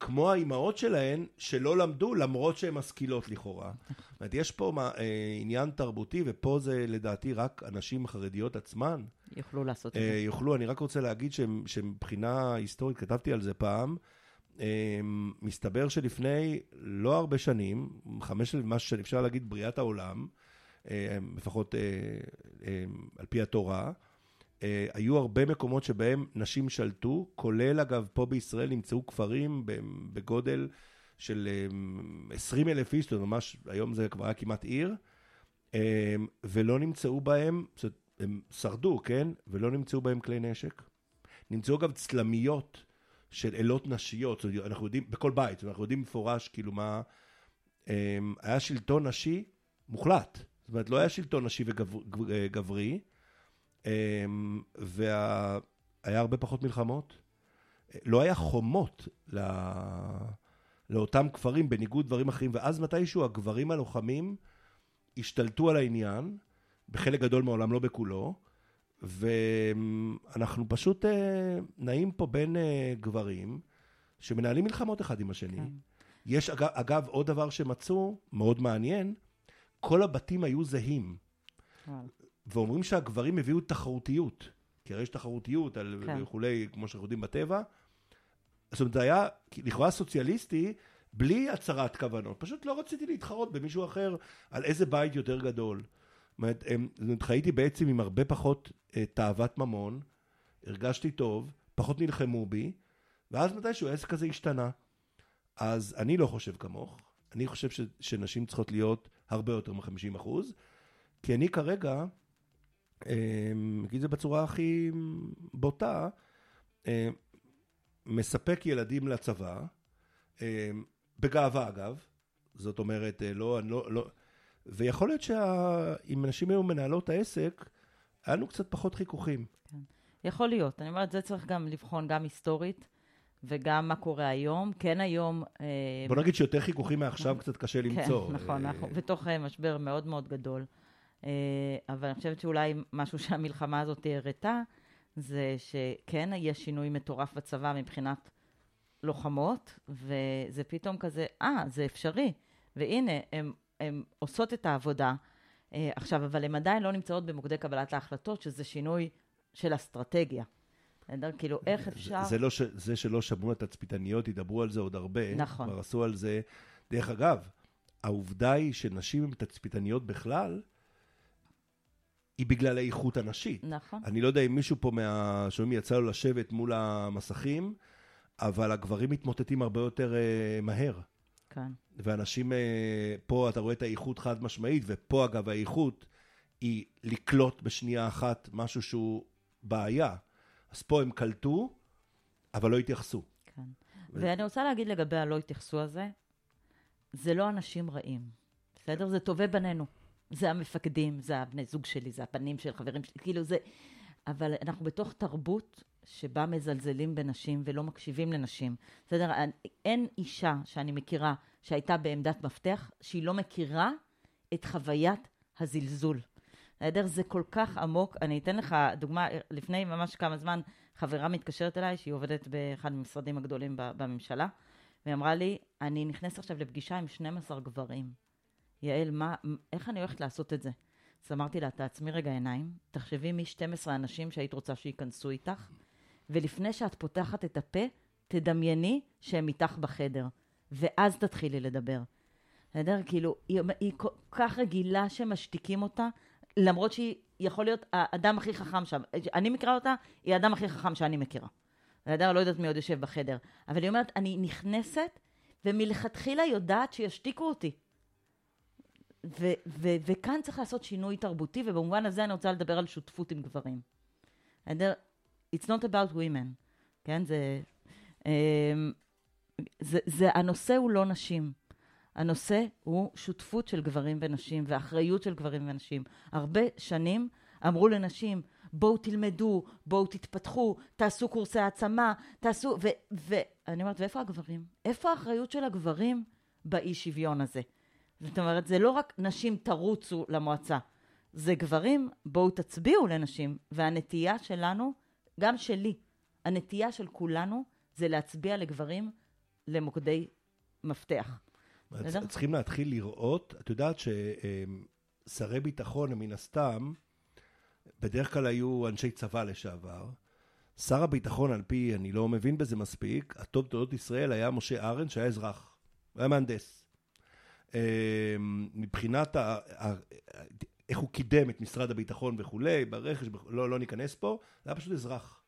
כמו האימהות שלהן, שלא למדו למרות שהן משכילות לכאורה. זאת אומרת, יש פה מה, אה, עניין תרבותי, ופה זה לדעתי רק הנשים החרדיות עצמן. יוכלו לעשות את אה, זה. יוכלו, אני רק רוצה להגיד שמבחינה היסטורית, כתבתי על זה פעם, אה, מסתבר שלפני לא הרבה שנים, חמש, מה שאפשר להגיד בריאת העולם, אה, לפחות אה, על פי התורה, היו הרבה מקומות שבהם נשים שלטו, כולל אגב פה בישראל נמצאו כפרים בגודל של 20 אלף איש, זאת אומרת, ממש, היום זה כבר היה כמעט עיר, ולא נמצאו בהם, הם שרדו, כן? ולא נמצאו בהם כלי נשק. נמצאו גם צלמיות של אלות נשיות, אומרת, אנחנו יודעים, בכל בית, אנחנו יודעים במפורש, כאילו מה, היה שלטון נשי מוחלט. זאת אומרת, לא היה שלטון נשי וגברי, והיה הרבה פחות מלחמות. לא היה חומות לא... לאותם כפרים, בניגוד דברים אחרים, ואז מתישהו הגברים הלוחמים השתלטו על העניין, בחלק גדול מהעולם, לא בכולו, ואנחנו פשוט אה, נעים פה בין אה, גברים שמנהלים מלחמות אחד עם השני. כן. יש אגב, אגב עוד דבר שמצאו, מאוד מעניין, כל הבתים היו זהים. ואומרים שהגברים הביאו תחרותיות, כי הרי יש תחרותיות על כן. וכולי, כמו שאנחנו יודעים בטבע. זאת אומרת, זה היה לכאורה סוציאליסטי, בלי הצהרת כוונות. פשוט לא רציתי להתחרות במישהו אחר על איזה בית יותר גדול. זאת אומרת, חייתי בעצם עם הרבה פחות אה, תאוות ממון, הרגשתי טוב, פחות נלחמו בי, ואז מתישהו העסק הזה השתנה. אז אני לא חושב כמוך, אני חושב ש, שנשים צריכות להיות הרבה יותר מ-50 אחוז, כי אני כרגע, אה, אגיד את זה בצורה הכי בוטה, אה, מספק ילדים לצבא, בגאווה אגב, זאת אומרת, לא, לא, לא, ויכול להיות שאם נשים היו מנהלות העסק, היה לנו קצת פחות חיכוכים. כן. יכול להיות. אני אומרת, זה צריך גם לבחון גם היסטורית. וגם מה קורה היום. כן היום... אה, בוא נגיד שיותר חיכוכים מעכשיו קצת קשה כן, למצוא. כן, נכון, אנחנו בתוך אה, משבר מאוד מאוד גדול. אה, אבל אני חושבת שאולי משהו שהמלחמה הזאת הראתה, זה שכן, יש שינוי מטורף בצבא מבחינת לוחמות, וזה פתאום כזה, אה, זה אפשרי. והנה, הם הן עושות את העבודה. אה, עכשיו, אבל הן עדיין לא נמצאות במוקדי קבלת ההחלטות, שזה שינוי של אסטרטגיה. בסדר? כאילו, איך אפשר... זה, לא ש... זה שלא שמעו את התצפיתניות, ידברו על זה עוד הרבה. נכון. כבר עשו על זה. דרך אגב, העובדה היא שנשים הן תצפיתניות בכלל, היא בגלל האיכות הנשית. נכון. אני לא יודע אם מישהו פה מהשומעים יצא לו לשבת מול המסכים, אבל הגברים מתמוטטים הרבה יותר uh, מהר. כן. ואנשים, אה, פה אתה רואה את האיכות חד משמעית, ופה אגב האיכות היא לקלוט בשנייה אחת משהו שהוא בעיה. אז פה הם קלטו, אבל לא התייחסו. כן. ו... ואני רוצה להגיד לגבי הלא התייחסו הזה, זה לא אנשים רעים, בסדר? זה טובי בנינו. זה המפקדים, זה הבני זוג שלי, זה הפנים של חברים שלי, כאילו זה... אבל אנחנו בתוך תרבות שבה מזלזלים בנשים ולא מקשיבים לנשים. בסדר? אין אישה שאני מכירה שהייתה בעמדת מפתח שהיא לא מכירה את חוויית הזלזול. בסדר? זה כל כך עמוק. אני אתן לך דוגמה, לפני ממש כמה זמן חברה מתקשרת אליי, שהיא עובדת באחד המשרדים הגדולים בממשלה, והיא אמרה לי, אני נכנסת עכשיו לפגישה עם 12 גברים. יעל, מה, איך אני הולכת לעשות את זה? אז אמרתי לה, תעצמי רגע עיניים, תחשבי מי 12 אנשים שהיית רוצה שייכנסו איתך, ולפני שאת פותחת את הפה, תדמייני שהם איתך בחדר, ואז תתחילי לדבר. בסדר? כאילו, היא, היא כל כך רגילה שמשתיקים אותה, למרות שהיא יכול להיות האדם הכי חכם שם. אני מכירה אותה, היא האדם הכי חכם שאני מכירה. בסדר? לא יודעת מי עוד יושב בחדר. אבל היא אומרת, אני נכנסת, ומלכתחילה יודעת שישתיקו אותי. ו- ו- וכאן צריך לעשות שינוי תרבותי, ובמובן הזה אני רוצה לדבר על שותפות עם גברים. It's not about women, כן? זה, אמ, זה, זה, הנושא הוא לא נשים. הנושא הוא שותפות של גברים ונשים ואחריות של גברים ונשים. הרבה שנים אמרו לנשים, בואו תלמדו, בואו תתפתחו, תעשו קורסי העצמה, תעשו... ואני אומרת, ואיפה הגברים? איפה האחריות של הגברים באי שוויון הזה? זאת אומרת, זה לא רק נשים תרוצו למועצה, זה גברים, בואו תצביעו לנשים, והנטייה שלנו גם שלי, הנטייה של כולנו זה להצביע לגברים למוקדי מפתח. צריכים להתחיל לראות, את יודעת ששרי ביטחון מן הסתם, בדרך כלל היו אנשי צבא לשעבר. שר הביטחון, על פי, אני לא מבין בזה מספיק, הטוב תולדות ישראל היה משה ארן, שהיה אזרח. היה מהנדס. אמ, מבחינת ה, איך הוא קידם את משרד הביטחון וכולי, ברכש, לא, לא ניכנס פה, זה היה פשוט אזרח.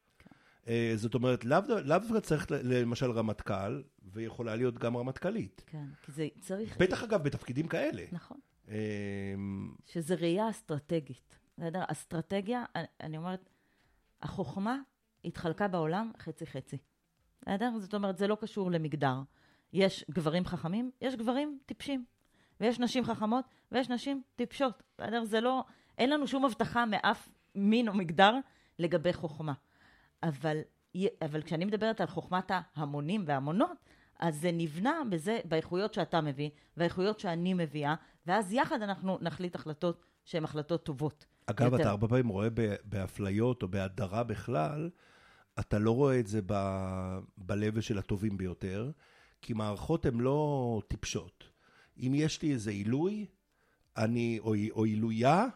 אה, זאת אומרת, לאו לאו דווקא צריך למשל רמטכ"ל, ויכולה להיות גם רמטכ"לית. כן, כי זה צריך... בטח אגב בתפקידים כאלה. נכון. אה, שזה ראייה אסטרטגית. בסדר? אסטרטגיה, אני- אני אומרת, החוכמה התחלקה בעולם חצי-חצי. בסדר? זאת אומרת, זה לא קשור למגדר. יש גברים חכמים, יש גברים טיפשים. ויש נשים חכמות, ויש נשים טיפשות. בסדר? זה לא... אין לנו שום הבטחה מאף מין או מגדר לגבי חוכמה. אבל, אבל כשאני מדברת על חוכמת ההמונים וההמונות, אז זה נבנה בזה, באיכויות שאתה מביא, והאיכויות שאני מביאה, ואז יחד אנחנו נחליט החלטות שהן החלטות טובות. אגב, יותר. אתה הרבה פעמים רואה באפליות או בהדרה בכלל, אתה לא רואה את זה ב-level של הטובים ביותר, כי מערכות הן לא טיפשות. אם יש לי איזה עילוי, אני, או, או עילויה,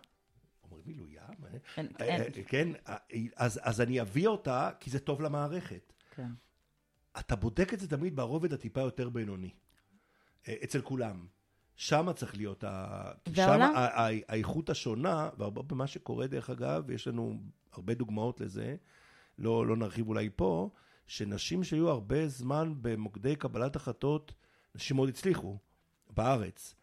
אומרים עילויה? מה? אין, אה, אין, אה, כן, אה, אז, אז אני אביא אותה, כי זה טוב למערכת. כן. אתה בודק את זה תמיד ברובד הטיפה יותר בינוני. אצל כולם. שם צריך להיות ה... שם והעולם? ה- ה- האיכות השונה, והרבה במה שקורה דרך אגב, יש לנו הרבה דוגמאות לזה, לא, לא נרחיב אולי פה, שנשים שהיו הרבה זמן במוקדי קבלת החלטות, נשים מאוד הצליחו בארץ,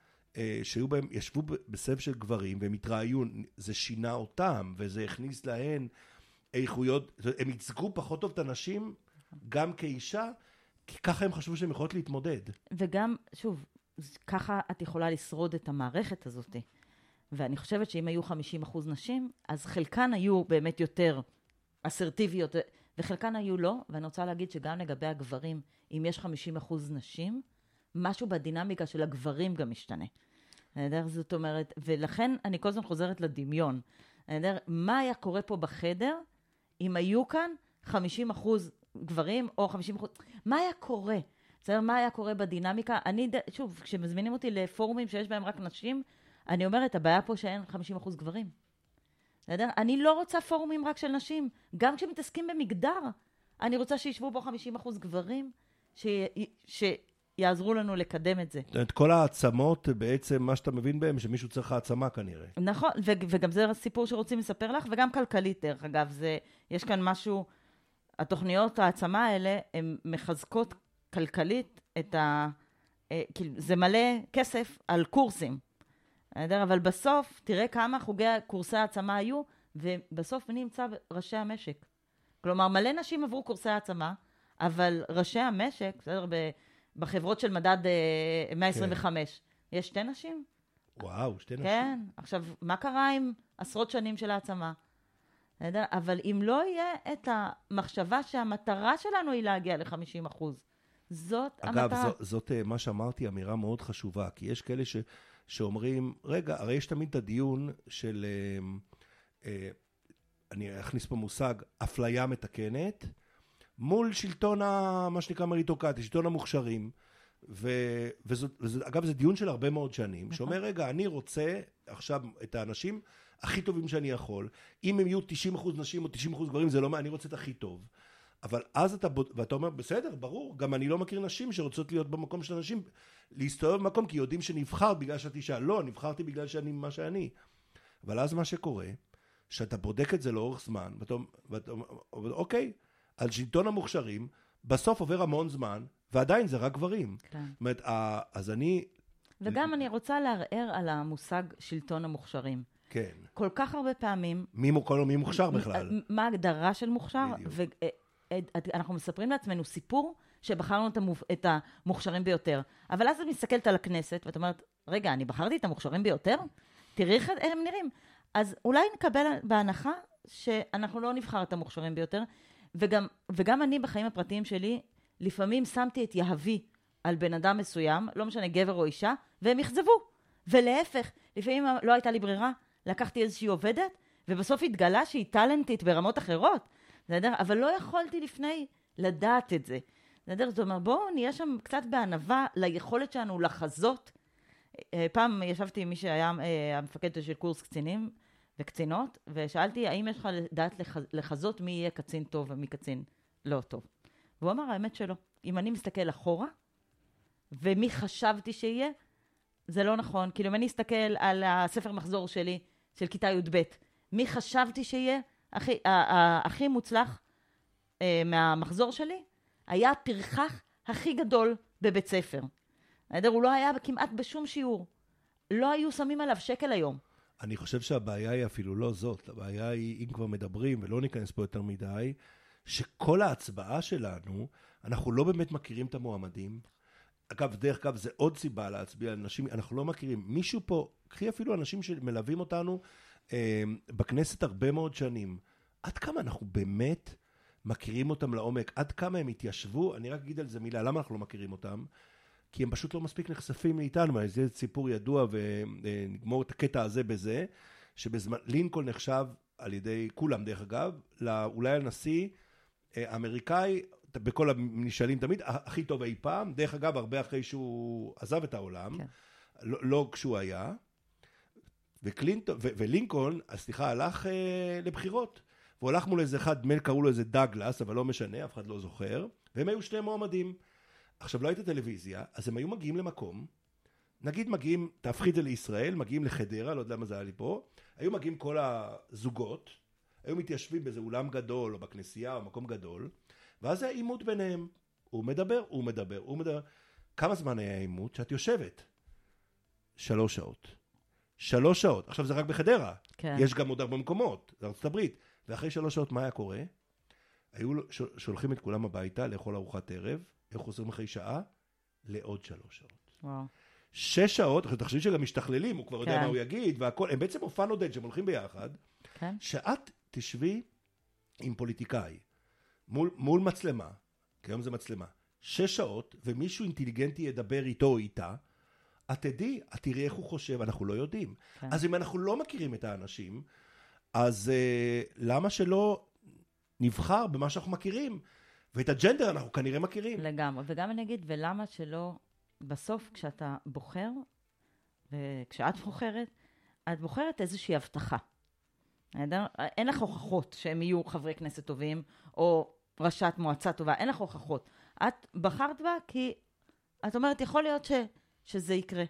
שהיו בהם, ישבו בסבב של גברים והם התראיון, זה שינה אותם, וזה הכניס להן איכויות, הם ייצגו פחות טוב את הנשים, גם כאישה, כי ככה הם חשבו שהן יכולות להתמודד. וגם, שוב, ככה את יכולה לשרוד את המערכת הזאת. ואני חושבת שאם היו 50 אחוז נשים, אז חלקן היו באמת יותר אסרטיביות, וחלקן היו לא. ואני רוצה להגיד שגם לגבי הגברים, אם יש 50 אחוז נשים, משהו בדינמיקה של הגברים גם משתנה. בסדר? זאת אומרת, ולכן אני כל הזמן חוזרת לדמיון. בסדר? מה היה קורה פה בחדר אם היו כאן 50 אחוז גברים או 50 אחוז... מה היה קורה? בסדר? מה היה קורה בדינמיקה? אני, שוב, כשמזמינים אותי לפורומים שיש בהם רק נשים, אני אומרת, הבעיה פה שאין 50 אחוז גברים. בסדר? אני לא רוצה פורומים רק של נשים. גם כשמתעסקים במגדר, אני רוצה שישבו בו 50 אחוז גברים, ש... שיעזרו לנו לקדם את זה. זאת אומרת, כל העצמות, בעצם, מה שאתה מבין בהם, שמישהו צריך העצמה כנראה. נכון, ו- וגם זה הסיפור שרוצים לספר לך, וגם כלכלית, דרך אגב. זה, יש כאן משהו, התוכניות העצמה האלה, הן מחזקות כלכלית את ה... אה, כאילו, זה מלא כסף על קורסים. אבל בסוף, תראה כמה חוגי קורסי העצמה היו, ובסוף מי נמצא ראשי המשק. כלומר, מלא נשים עברו קורסי העצמה, אבל ראשי המשק, בסדר? ב- בחברות של מדד אה, 125, יש שתי נשים? וואו, שתי נשים. כן. עכשיו, מה קרה עם עשרות שנים של העצמה? אבל אם לא יהיה את המחשבה שהמטרה שלנו היא להגיע ל-50 אחוז, זאת אגב, המטרה. זו, זאת אה, מה שאמרתי, אמירה מאוד חשובה, כי יש כאלה ש, שאומרים, רגע, הרי יש תמיד את הדיון של, אה, אה, אני אכניס פה מושג, אפליה מתקנת, מול שלטון, ה, מה שנקרא מריטוקרטי, שלטון המוכשרים. ו, וזאת, וזה, אגב, זה דיון של הרבה מאוד שנים, נכון. שאומר, רגע, אני רוצה עכשיו את האנשים הכי טובים שאני יכול. אם הם יהיו 90% נשים או 90% גברים, זה לא מה, אני רוצה את הכי טוב. אבל אז אתה, ואתה אומר, בסדר, ברור, גם אני לא מכיר נשים שרוצות להיות במקום של אנשים, להסתובב במקום כי יודעים שנבחרת בגלל שאת אישה. לא, נבחרתי בגלל שאני מה שאני. אבל אז מה שקורה, שאתה בודק את זה לאורך זמן, ואתה אומר, אוקיי, על שלטון המוכשרים, בסוף עובר המון זמן, ועדיין זה רק גברים. כן. זאת אומרת, אז אני, וגם אני רוצה לערער על המושג שלטון המוכשרים. כן, כל כך הרבה פעמים... מי, מו- כל- מי מוכשר בכלל? מה ההגדרה של מוכשר? בדיוק. ואנחנו מספרים לעצמנו סיפור שבחרנו את, המוב... את המוכשרים ביותר. אבל אז את מסתכלת על הכנסת ואת אומרת, רגע, אני בחרתי את המוכשרים ביותר? תראי איך הם נראים. אז אולי נקבל בהנחה שאנחנו לא נבחר את המוכשרים ביותר, וגם, וגם אני בחיים הפרטיים שלי, לפעמים שמתי את יהבי על בן אדם מסוים, לא משנה גבר או אישה, והם אכזבו. ולהפך, לפעמים לא הייתה לי ברירה, לקחתי איזושהי עובדת, ובסוף התגלה שהיא טאלנטית ברמות אחרות, בסדר? אבל לא יכולתי לפני לדעת את זה. בסדר? זאת אומרת, בואו נהיה שם קצת בענווה ליכולת שלנו לחזות. אה, פעם ישבתי עם מי שהיה אה, המפקד של קורס קצינים וקצינות, ושאלתי, האם יש לך לדעת לח- לחזות מי יהיה קצין טוב ומי קצין לא טוב? והוא אמר, האמת שלא. אם אני מסתכל אחורה, ומי חשבתי שיהיה, זה לא נכון. כאילו, אם אני אסתכל על הספר מחזור שלי, של כיתה י"ב, מי חשבתי שיהיה הכי, הכי מוצלח, אה, מהמחזור שלי היה הפרחח הכי גדול בבית ספר. הוא לא היה כמעט בשום שיעור. לא היו שמים עליו שקל היום. אני חושב שהבעיה היא אפילו לא זאת, הבעיה היא, אם כבר מדברים, ולא ניכנס פה יותר מדי, שכל ההצבעה שלנו, אנחנו לא באמת מכירים את המועמדים. אגב, דרך אגב, זה עוד סיבה להצביע על נשים, אנחנו לא מכירים. מישהו פה, קחי אפילו אנשים שמלווים אותנו אה, בכנסת הרבה מאוד שנים. עד כמה אנחנו באמת מכירים אותם לעומק? עד כמה הם התיישבו? אני רק אגיד על זה מילה, למה אנחנו לא מכירים אותם? כי הם פשוט לא מספיק נחשפים מאיתנו, זה סיפור ידוע ונגמור את הקטע הזה בזה, שבזמן, לינקולן נחשב על ידי כולם דרך אגב, אולי הנשיא האמריקאי, בכל הנשאלים תמיד, הכי טוב אי פעם, דרך אגב הרבה אחרי שהוא עזב את העולם, כן. לא, לא כשהוא היה, וקלינטון, ו, ולינקולן, סליחה, הלך אה, לבחירות. והוא הלך מול איזה אחד, מייל קראו לו איזה דאגלס, אבל לא משנה, אף אחד לא זוכר, והם היו שני מועמדים. עכשיו, לא הייתה טלוויזיה, אז הם היו מגיעים למקום, נגיד מגיעים, תהפכי את זה לישראל, מגיעים לחדרה, לא יודע מה זה היה לי פה, היו מגיעים כל הזוגות, היו מתיישבים באיזה אולם גדול, או בכנסייה, או מקום גדול, ואז זה עימות ביניהם. הוא מדבר, הוא מדבר, הוא מדבר. כמה זמן היה עימות? שאת יושבת. שלוש שעות. שלוש שעות. עכשיו זה רק בחדרה. כן. יש גם עוד הרבה מקומות, זה ארצות הברית. ואחרי שלוש שעות מה היה קורה? היו שולחים את כולם הביתה לאכול ארוחת ערב, איך חוזרים אחרי שעה? לעוד שלוש שעות. וואו. שש שעות, עכשיו תחשבי שגם משתכללים, הוא כבר כן. יודע מה הוא יגיד והכל, הם בעצם מופע נודד שהם הולכים ביחד. כן. שאת תשבי עם פוליטיקאי, מול, מול מצלמה, כי היום זה מצלמה, שש שעות, ומישהו אינטליגנטי ידבר איתו או איתה, את תדעי, את תראי איך הוא חושב, אנחנו לא יודעים. כן. אז אם אנחנו לא מכירים את האנשים, אז uh, למה שלא נבחר במה שאנחנו מכירים? ואת הג'נדר אנחנו כנראה מכירים. לגמרי, וגם אני אגיד, ולמה שלא, בסוף כשאתה בוחר, וכשאת בוחרת, את בוחרת איזושהי הבטחה. אין לך הוכחות שהם יהיו חברי כנסת טובים, או ראשת מועצה טובה, אין לך הוכחות. את בחרת בה כי את אומרת, יכול להיות ש, שזה יקרה.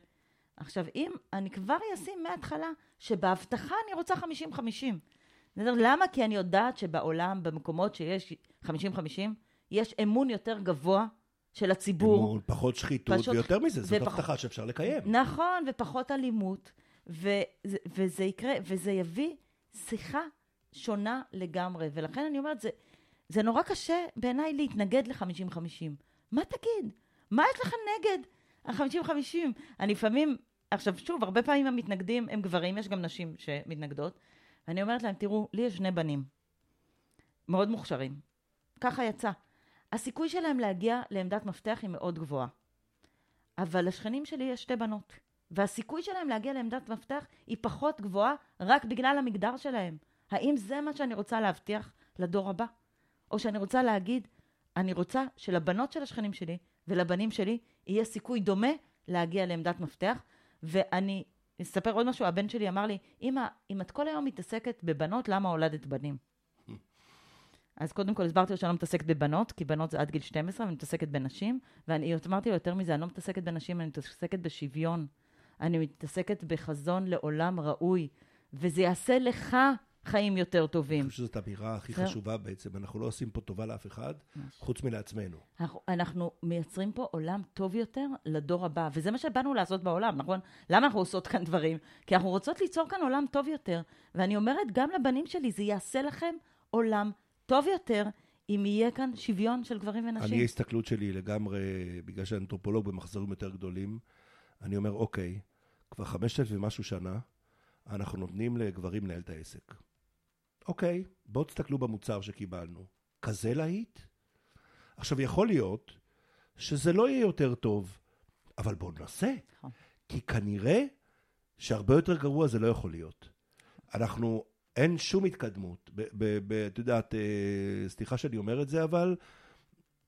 עכשיו, אם אני כבר אשים מההתחלה שבהבטחה אני רוצה 50-50. למה? כי אני יודעת שבעולם, במקומות שיש 50-50, יש אמון יותר גבוה של הציבור. אמון, פחות שחיתות, פשוט, ויותר מזה, זאת ופח... הבטחה שאפשר לקיים. נכון, ופחות אלימות, וזה, וזה יקרה, וזה יביא שיחה שונה לגמרי. ולכן אני אומרת, זה, זה נורא קשה בעיניי להתנגד ל-50-50. מה תגיד? מה יש לך נגד ה-50-50? אני לפעמים, עכשיו שוב, הרבה פעמים המתנגדים הם גברים, יש גם נשים שמתנגדות. ואני אומרת להם, תראו, לי יש שני בנים, מאוד מוכשרים. ככה יצא. הסיכוי שלהם להגיע לעמדת מפתח היא מאוד גבוהה. אבל לשכנים שלי יש שתי בנות. והסיכוי שלהם להגיע לעמדת מפתח היא פחות גבוהה רק בגלל המגדר שלהם. האם זה מה שאני רוצה להבטיח לדור הבא? או שאני רוצה להגיד, אני רוצה שלבנות של השכנים שלי ולבנים שלי יהיה סיכוי דומה להגיע לעמדת מפתח. ואני אספר עוד משהו, הבן שלי אמר לי, אמא, אם את כל היום מתעסקת בבנות, למה הולדת בנים? אז קודם כל הסברתי לו שאני לא מתעסקת בבנות, כי בנות זה עד גיל 12, ואני מתעסקת בנשים, ואני אמרתי לו יותר מזה, אני לא מתעסקת בנשים, אני מתעסקת בשוויון. אני מתעסקת בחזון לעולם ראוי, וזה יעשה לך חיים יותר טובים. אני חושב שזאת האמירה הכי חשובה בעצם. אנחנו לא עושים פה טובה לאף אחד, חוץ מלעצמנו. אנחנו, מייצרים פה עולם טוב יותר לדור הבא, וזה מה שבאנו לעשות בעולם, נכון? למה אנחנו עושות כאן דברים? כי אנחנו רוצות ליצור כאן עולם טוב יותר. ואני אומרת גם לבנים שלי, זה יעשה לכם עולם טוב יותר. אם יהיה כאן שוויון של גברים ונשים. אני, ההסתכלות שלי לגמרי, בגלל שאני אנתרופולוג במחזורים יותר גדולים, אני אומר, אוקיי, כבר חמשת אלפים ומשהו שנה, אנחנו נותנים לגברים לנהל את העסק. אוקיי, בואו תסתכלו במוצר שקיבלנו. כזה להיט? עכשיו, יכול להיות שזה לא יהיה יותר טוב, אבל בואו ננסה. נכון. כי כנראה שהרבה יותר גרוע זה לא יכול להיות. אנחנו, אין שום התקדמות. את יודעת, אה, סליחה שאני אומר את זה, אבל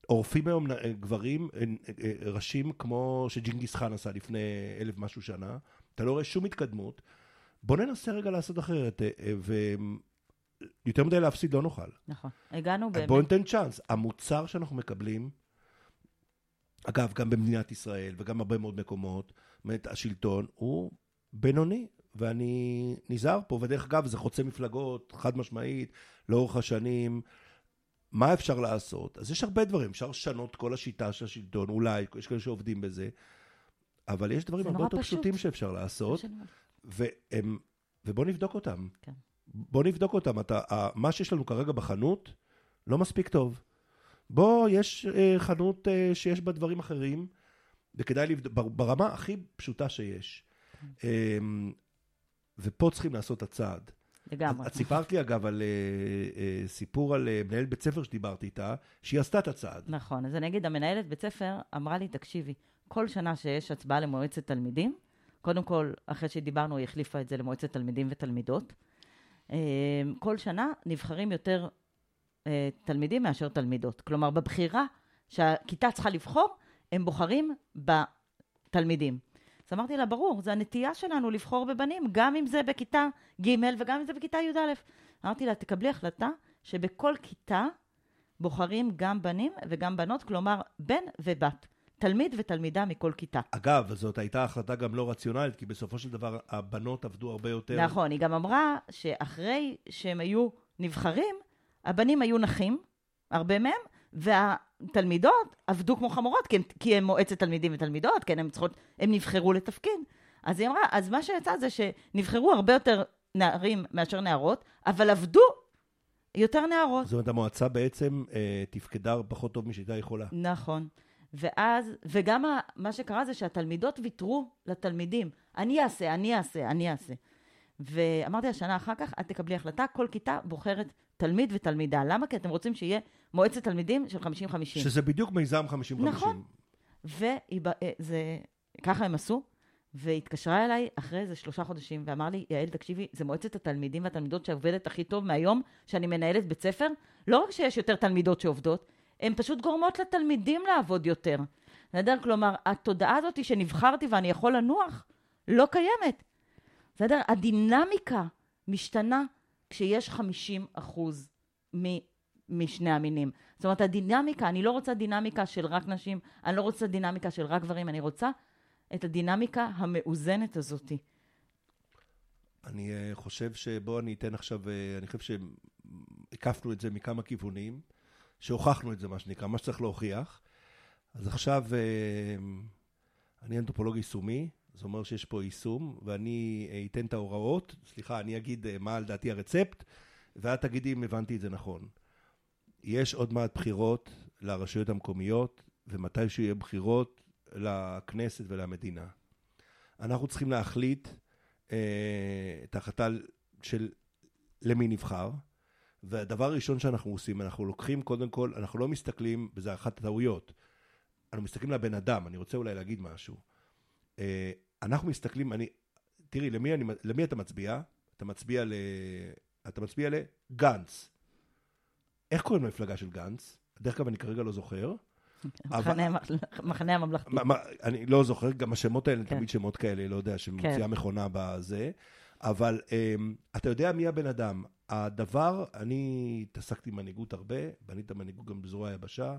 עורפים היום אה, גברים, אה, ראשים כמו שג'ינגיס חאן עשה לפני אלף משהו שנה, אתה לא רואה שום התקדמות. בוא ננסה רגע לעשות אחרת, ויותר מדי להפסיד לא נוכל. נכון, הגענו באמת. בוא ניתן צ'אנס. המוצר שאנחנו מקבלים, אגב, גם במדינת ישראל וגם הרבה מאוד מקומות, באמת השלטון הוא בינוני, ואני נזהר פה, ודרך אגב, זה חוצה מפלגות, חד משמעית, לאורך השנים. מה אפשר לעשות? אז יש הרבה דברים, אפשר לשנות כל השיטה של השלטון, אולי, יש כאלה שעובדים בזה, אבל יש דברים הרבה יותר פשוט. פשוטים שאפשר לעשות. והם, ובוא נבדוק אותם. כן. בוא נבדוק אותם. אתה, מה שיש לנו כרגע בחנות לא מספיק טוב. בוא, יש אה, חנות אה, שיש בה דברים אחרים, וכדאי לבדוק, בר- ברמה הכי פשוטה שיש. כן. אה, ופה צריכים לעשות את הצעד. לגמרי. את סיפרת לי אגב על אה, אה, סיפור על אה, מנהלת בית ספר שדיברתי איתה, שהיא עשתה את הצעד. נכון, אז אני אגיד, המנהלת בית ספר אמרה לי, תקשיבי, כל שנה שיש הצבעה למועצת תלמידים, קודם כל, אחרי שדיברנו, היא החליפה את זה למועצת תלמידים ותלמידות. כל שנה נבחרים יותר תלמידים מאשר תלמידות. כלומר, בבחירה שהכיתה צריכה לבחור, הם בוחרים בתלמידים. אז אמרתי לה, ברור, זו הנטייה שלנו לבחור בבנים, גם אם זה בכיתה ג' וגם אם זה בכיתה י"א. אמרתי לה, תקבלי החלטה שבכל כיתה בוחרים גם בנים וגם בנות, כלומר, בן ובת. תלמיד ותלמידה מכל כיתה. אגב, זאת הייתה החלטה גם לא רציונלית, כי בסופו של דבר הבנות עבדו הרבה יותר. נכון, היא גם אמרה שאחרי שהם היו נבחרים, הבנים היו נחים, הרבה מהם, והתלמידות עבדו כמו חמורות, כי הם, כי הם מועצת תלמידים ותלמידות, כן, הם צריכות, הם נבחרו לתפקיד. אז היא אמרה, אז מה שיצא זה שנבחרו הרבה יותר נערים מאשר נערות, אבל עבדו יותר נערות. זאת אומרת, המועצה בעצם אה, תפקדה פחות טוב משהייתה יכולה. נכון. ואז, וגם ה- מה שקרה זה שהתלמידות ויתרו לתלמידים. אני אעשה, אני אעשה, אני אעשה. ואמרתי לה, שנה אחר כך, את תקבלי החלטה, כל כיתה בוחרת תלמיד ותלמידה. למה? כי אתם רוצים שיהיה מועצת תלמידים של 50-50. שזה בדיוק מיזם 50-50. נכון. וככה הם עשו, והתקשרה אליי אחרי איזה שלושה חודשים, ואמר לי, יעל, תקשיבי, זה מועצת התלמידים והתלמידות שעובדת הכי טוב מהיום שאני מנהלת בית ספר. לא רק שיש יותר תלמידות שעובדות, הן פשוט גורמות לתלמידים לעבוד יותר. בסדר? כלומר, התודעה הזאת שנבחרתי ואני יכול לנוח, לא קיימת. בסדר? הדינמיקה משתנה כשיש 50 אחוז מ- משני המינים. זאת אומרת, הדינמיקה, אני לא רוצה דינמיקה של רק נשים, אני לא רוצה דינמיקה של רק גברים, אני רוצה את הדינמיקה המאוזנת הזאת. אני אה, חושב שבוא אני אתן עכשיו, אה, אני חושב שהקפנו את זה מכמה כיוונים, שהוכחנו את זה, מה שנקרא, מה שצריך להוכיח. אז עכשיו אה, אני אנתרופולוג יישומי, זה אומר שיש פה יישום, ואני אה, אתן את ההוראות, סליחה, אני אגיד אה, מה לדעתי הרצפט, ואת תגידי אם הבנתי את זה נכון. יש עוד מעט בחירות לרשויות המקומיות, ומתי שיהיה בחירות לכנסת ולמדינה. אנחנו צריכים להחליט אה, את ההחלטה של למי נבחר, והדבר הראשון שאנחנו עושים, אנחנו לוקחים קודם כל, אנחנו לא מסתכלים, וזה אחת הטעויות, אנחנו מסתכלים לבן אדם, אני רוצה אולי להגיד משהו. אה, אנחנו מסתכלים, אני, תראי, למי, אני, למי אתה מצביע? אתה מצביע ל... אתה מצביע לגנץ. איך קוראים למפלגה של גנץ? דרך אגב, אני כרגע לא זוכר. מחנה הממלכתי. אני לא זוכר, גם השמות האלה, כן. תמיד שמות כאלה, לא יודע, שמוציאה כן. מכונה בזה, אבל um, אתה יודע מי הבן אדם. הדבר, אני התעסקתי עם מנהיגות הרבה, בנית מנהיגות גם בזרוע היבשה,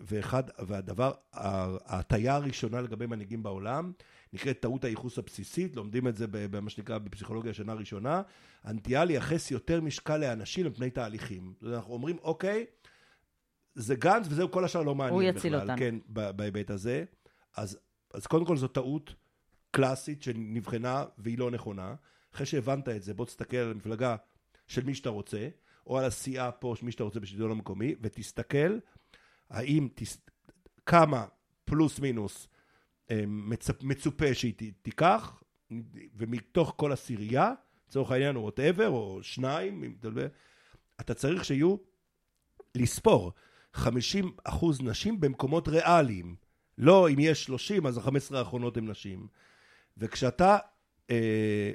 ואחד, והדבר, ההטייה הראשונה לגבי מנהיגים בעולם, נקראת טעות הייחוס הבסיסית, לומדים את זה במה שנקרא בפסיכולוגיה שנה ראשונה, הנטייה לייחס יותר משקל לאנשים על פני תהליכים. אנחנו אומרים, אוקיי, זה גנץ וזהו, כל השאר לא מעניין הוא בכלל. יציל אותנו. כן, ב- בהיבט הזה. אז, אז קודם כל זו טעות קלאסית שנבחנה והיא לא נכונה. אחרי שהבנת את זה, בוא תסתכל על המפלגה של מי שאתה רוצה, או על הסיעה פה מי שאתה רוצה בשלטון המקומי, ותסתכל האם, תס... כמה פלוס מינוס אה, מצפ... מצופה שהיא ת... תיקח, ומתוך כל עשירייה, לצורך העניין, או ווטאבר, או שניים, אם אתה צריך שיהיו לספור 50 אחוז נשים במקומות ריאליים. לא אם יש 30, אז ה-15 האחרונות הן נשים. וכשאתה, אה,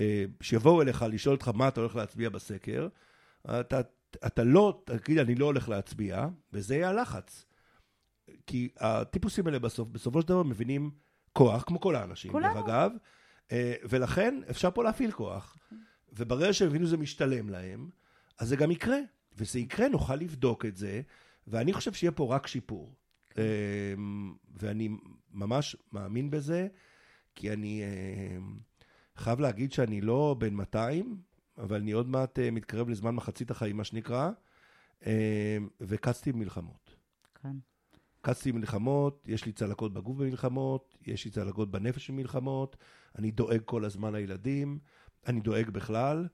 אה, שיבואו אליך לשאול אותך מה אתה הולך להצביע בסקר, אתה, אתה לא, תגיד, אני לא הולך להצביע, וזה יהיה הלחץ. כי הטיפוסים האלה בסוף, בסופו של דבר מבינים כוח, כמו כל האנשים, כולנו. דרך אגב, אה, ולכן אפשר פה להפעיל כוח. וברגע שהם הבינו שזה משתלם להם, אז זה גם יקרה. וזה יקרה, נוכל לבדוק את זה, ואני חושב שיהיה פה רק שיפור. אמ, ואני ממש מאמין בזה, כי אני אמ, חייב להגיד שאני לא בן 200, אבל אני עוד מעט אה, מתקרב לזמן מחצית החיים, מה שנקרא, אה, וקצתי מלחמות. כן. קצתי מלחמות, יש לי צלקות בגוף במלחמות, יש לי צלקות בנפש במלחמות, אני דואג כל הזמן לילדים, אני דואג בכלל.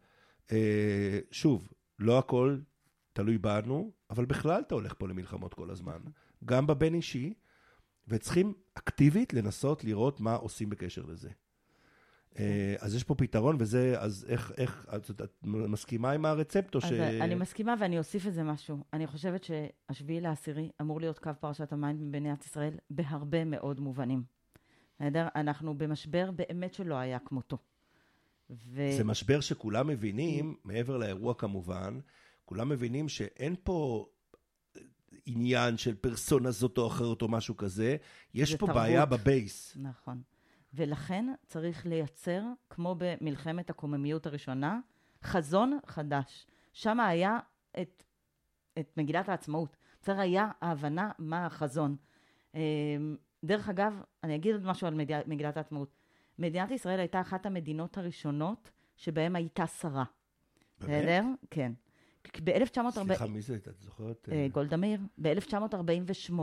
אה, שוב, לא הכל תלוי בנו, אבל בכלל אתה הולך פה למלחמות כל הזמן, גם בבין אישי, וצריכים אקטיבית לנסות לראות מה עושים בקשר לזה. אה, אז יש פה פתרון, וזה, אז איך, איך, את, את מסכימה עם הרצפט או ש... אני מסכימה ואני אוסיף איזה משהו. אני חושבת שהשביעי לעשירי אמור להיות קו פרשת המים במדינת ישראל בהרבה מאוד מובנים. בסדר? אנחנו במשבר באמת שלא היה כמותו. ו... זה משבר שכולם מבינים, מעבר לאירוע כמובן, כולם מבינים שאין פה עניין של פרסונה זאת או אחרת או משהו כזה, יש פה תרבות. בעיה בבייס. נכון. ולכן צריך לייצר, כמו במלחמת הקוממיות הראשונה, חזון חדש. שם היה את, את מגילת העצמאות. בסדר, היה ההבנה מה החזון. אמ, דרך אגב, אני אגיד עוד משהו על מגילת העצמאות. מדינת ישראל הייתה אחת המדינות הראשונות שבהן הייתה שרה. בסדר? כן. ב-1940... סליחה, מי זה? את זוכרת? אה, גולדה מאיר. ב-1948,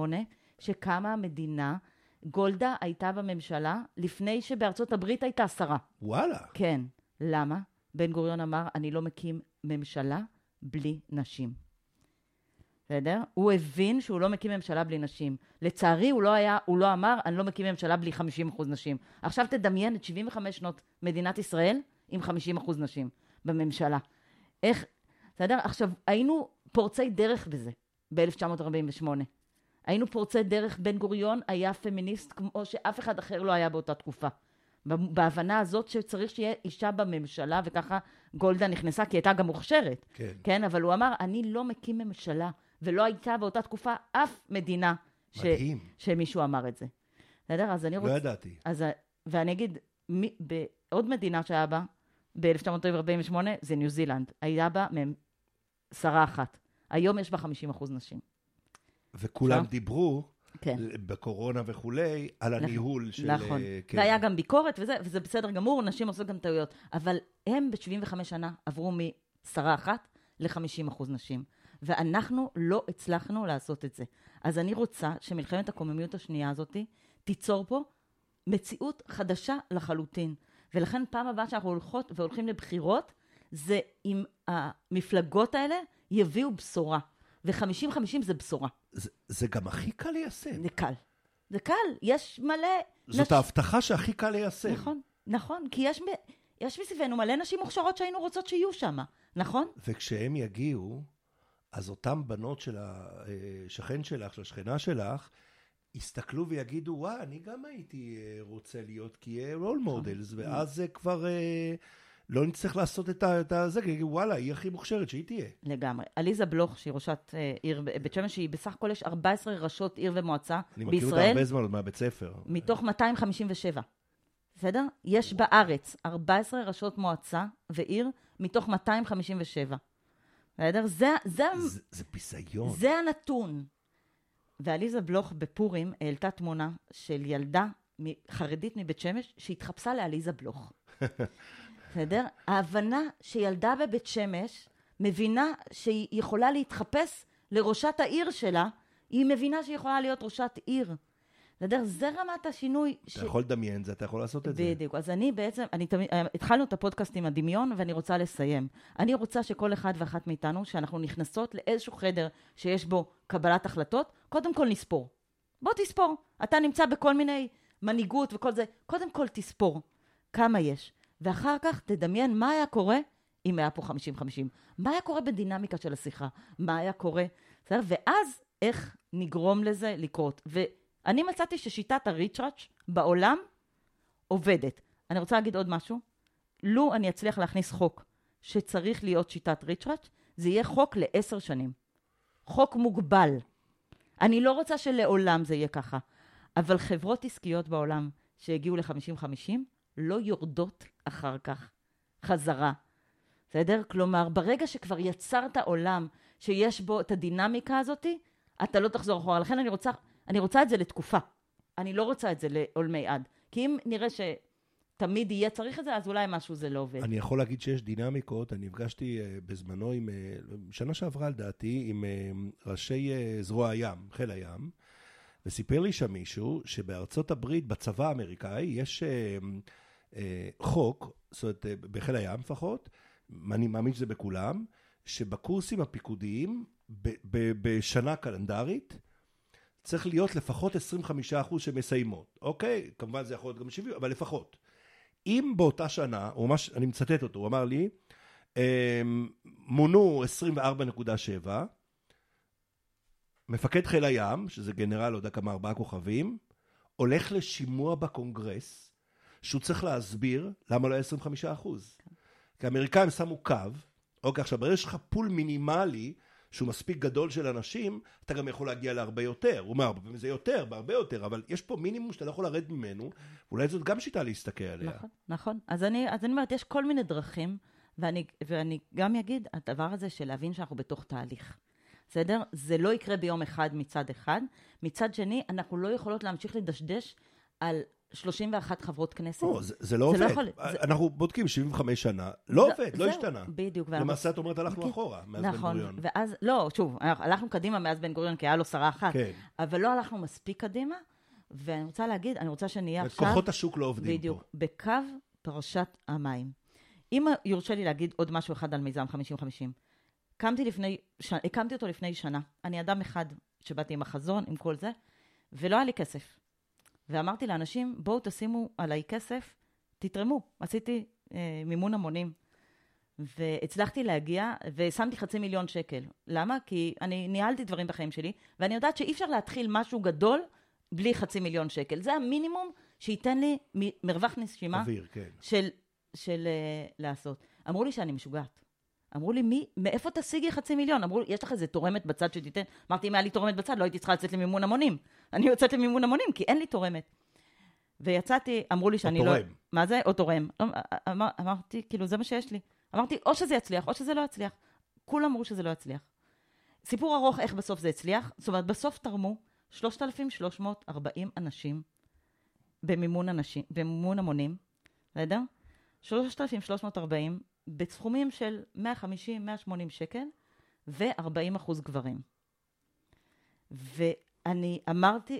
שקמה המדינה, גולדה הייתה בממשלה לפני שבארצות הברית הייתה שרה. וואלה. כן. למה? בן גוריון אמר, אני לא מקים ממשלה בלי נשים. בסדר? הוא הבין שהוא לא מקים ממשלה בלי נשים. לצערי, הוא לא היה, הוא לא אמר, אני לא מקים ממשלה בלי 50% נשים. עכשיו תדמיין את 75 שנות מדינת ישראל עם 50% נשים בממשלה. איך, בסדר? עכשיו, היינו פורצי דרך בזה, ב-1948. היינו פורצי דרך, בן גוריון היה פמיניסט כמו שאף אחד אחר לא היה באותה תקופה. בהבנה הזאת שצריך שיהיה אישה בממשלה, וככה גולדה נכנסה, כי היא הייתה גם מוכשרת. כן. כן, אבל הוא אמר, אני לא מקים ממשלה, ולא הייתה באותה תקופה אף מדינה ש... מדהים. שמישהו אמר את זה. בסדר? אז אני רוצה... לא ידעתי. אז, ואני אגיד, מי, בעוד מדינה שהיה בה, ב-1948, זה ניו זילנד. היה בה שרה אחת. היום יש בה 50 אחוז נשים. וכולם? דיברו, כן. בקורונה וכולי, על נכון, הניהול של... נכון. כן. והיה גם ביקורת, וזה, וזה בסדר גמור, נשים עושות גם טעויות. אבל הם ב-75 שנה עברו משרה אחת ל-50 אחוז נשים. ואנחנו לא הצלחנו לעשות את זה. אז אני רוצה שמלחמת הקוממיות השנייה הזאת תיצור פה מציאות חדשה לחלוטין. ולכן פעם הבאה שאנחנו הולכות והולכים לבחירות, זה אם המפלגות האלה יביאו בשורה. ו-50-50 זה בשורה. זה, זה גם הכי קל ליישם. זה קל. זה קל, יש מלא... זאת נש... ההבטחה שהכי קל ליישם. נכון, נכון, כי יש, יש מסביבנו מלא נשים מוכשרות שהיינו רוצות שיהיו שם, נכון? וכשהם יגיעו, אז אותן בנות של השכן שלך, של השכנה שלך, יסתכלו ויגידו, וואה, אני גם הייתי אה, רוצה להיות כי role models, ואז זה כבר... לא נצטרך לעשות את זה, כי יגידו, וואלה, היא הכי מוכשרת, שהיא תהיה. לגמרי. עליזה בלוך, שהיא ראשת אה, עיר בית שמש, שהיא בסך הכל יש 14 ראשות עיר ומועצה בישראל. אני מכיר אותה הרבה זמן מהבית ספר. מתוך 257. בסדר? יש בארץ 14 ראשות מועצה ועיר מתוך 257. בסדר? זה, זה, זה, זה ביזיון. זה הנתון. ועליזה בלוך בפורים העלתה תמונה של ילדה חרדית מבית שמש שהתחפשה לעליזה בלוך. בסדר? ההבנה שילדה בבית שמש מבינה שהיא יכולה להתחפש לראשת העיר שלה, היא מבינה שהיא יכולה להיות ראשת עיר. בסדר? זה רמת השינוי. אתה ש... יכול לדמיין זה, אתה יכול לעשות את. זה. בדיוק. אז אני בעצם, אני תמיד, התחלנו את הפודקאסט עם הדמיון, ואני רוצה לסיים. אני רוצה שכל אחד ואחת מאיתנו, שאנחנו נכנסות לאיזשהו חדר שיש בו קבלת החלטות, קודם כל נספור. בוא תספור. אתה נמצא בכל מיני מנהיגות וכל זה, קודם כל תספור כמה יש. ואחר כך תדמיין מה היה קורה אם היה פה 50-50. מה היה קורה בדינמיקה של השיחה? מה היה קורה? בסדר? ואז איך נגרום לזה לקרות. ואני מצאתי ששיטת הריצ'ראץ' בעולם עובדת. אני רוצה להגיד עוד משהו. לו אני אצליח להכניס חוק שצריך להיות שיטת ריצ'ראץ', זה יהיה חוק לעשר שנים. חוק מוגבל. אני לא רוצה שלעולם זה יהיה ככה, אבל חברות עסקיות בעולם שהגיעו ל-50-50 לא יורדות אחר כך חזרה. בסדר? כלומר, ברגע שכבר יצרת עולם שיש בו את הדינמיקה הזאתי, אתה לא תחזור אחורה. לכן אני רוצה, אני רוצה את זה לתקופה. אני לא רוצה את זה לעולמי עד. כי אם נראה ש... תמיד יהיה צריך את זה, אז אולי משהו זה לא עובד. אני יכול להגיד שיש דינמיקות, אני נפגשתי אה, בזמנו עם, אה, שנה שעברה לדעתי, עם אה, ראשי זרוע הים, חיל הים, וסיפר לי שם מישהו שבארצות הברית, בצבא האמריקאי, יש חוק, זאת אומרת, אה, בחיל הים לפחות, אני מאמין שזה בכולם, שבקורסים הפיקודיים, בשנה קלנדרית, צריך להיות לפחות 25% שמסיימות, אוקיי? כמובן זה יכול להיות גם 70, אבל לפחות. אם באותה שנה, או ממש, אני מצטט אותו, הוא אמר לי, אמ, מונו 24.7, מפקד חיל הים, שזה גנרל, לא יודע כמה, ארבעה כוכבים, הולך לשימוע בקונגרס, שהוא צריך להסביר למה לא היה 25 אחוז. כי האמריקאים שמו קו, אוקיי, עכשיו, ברגע שיש פול מינימלי, שהוא מספיק גדול של אנשים, אתה גם יכול להגיע להרבה יותר. הוא אומר, זה יותר, בהרבה יותר, אבל יש פה מינימום שאתה לא יכול לרדת ממנו, ואולי זאת גם שיטה להסתכל עליה. נכון, נכון. אז אני, אז אני אומרת, יש כל מיני דרכים, ואני, ואני גם אגיד, הדבר הזה של להבין שאנחנו בתוך תהליך. בסדר? זה לא יקרה ביום אחד מצד אחד. מצד שני, אנחנו לא יכולות להמשיך לדשדש על 31 חברות כנסת. לא, זה, זה לא זה לא עובד. יכול- זה- אנחנו בודקים 75 שנה, לא זה- עובד, לא זהו, השתנה. בדיוק. למעשה את אומרת, הלכנו כן, אחורה, מאז בן נכון, גוריון. ואז, לא, שוב, הלכנו קדימה מאז בן גוריון, כי היה לו שרה אחת, כן. אבל לא הלכנו מספיק קדימה, ואני רוצה להגיד, אני רוצה שנהיה עכשיו... כוחות השוק לא עובדים בדיוק, פה. בקו פרשת המים. אם יורשה לי להגיד עוד משהו אחד על מיזם 50-50. הקמתי, לפני, ש... הקמתי אותו לפני שנה. אני אדם אחד שבאתי עם החזון, עם כל זה, ולא היה לי כסף. ואמרתי לאנשים, בואו תשימו עליי כסף, תתרמו. עשיתי אה, מימון המונים. והצלחתי להגיע, ושמתי חצי מיליון שקל. למה? כי אני ניהלתי דברים בחיים שלי, ואני יודעת שאי אפשר להתחיל משהו גדול בלי חצי מיליון שקל. זה המינימום שייתן לי מרווח נשימה אוויר, כן. של, של uh, לעשות. אמרו לי שאני משוגעת. אמרו לי, מי, מאיפה תשיגי חצי מיליון? אמרו לי, יש לך איזה תורמת בצד שתיתן? אמרתי, אם היה לי תורמת בצד, לא הייתי צריכה לצאת למימון המונים. אני יוצאת למימון המונים, כי אין לי תורמת. ויצאתי, אמרו לי שאני לא... תורם. מה זה? או תורם. אמר, אמרתי, כאילו, זה מה שיש לי. אמרתי, או שזה יצליח, או שזה לא יצליח. כולם אמרו שזה לא יצליח. סיפור ארוך איך בסוף זה הצליח. זאת אומרת, בסוף תרמו 3,340 אנשים במימון, אנשים, במימון המונים, בסדר? 3,340 בסכומים של 150-180 שקל ו-40 אחוז גברים. ואני אמרתי,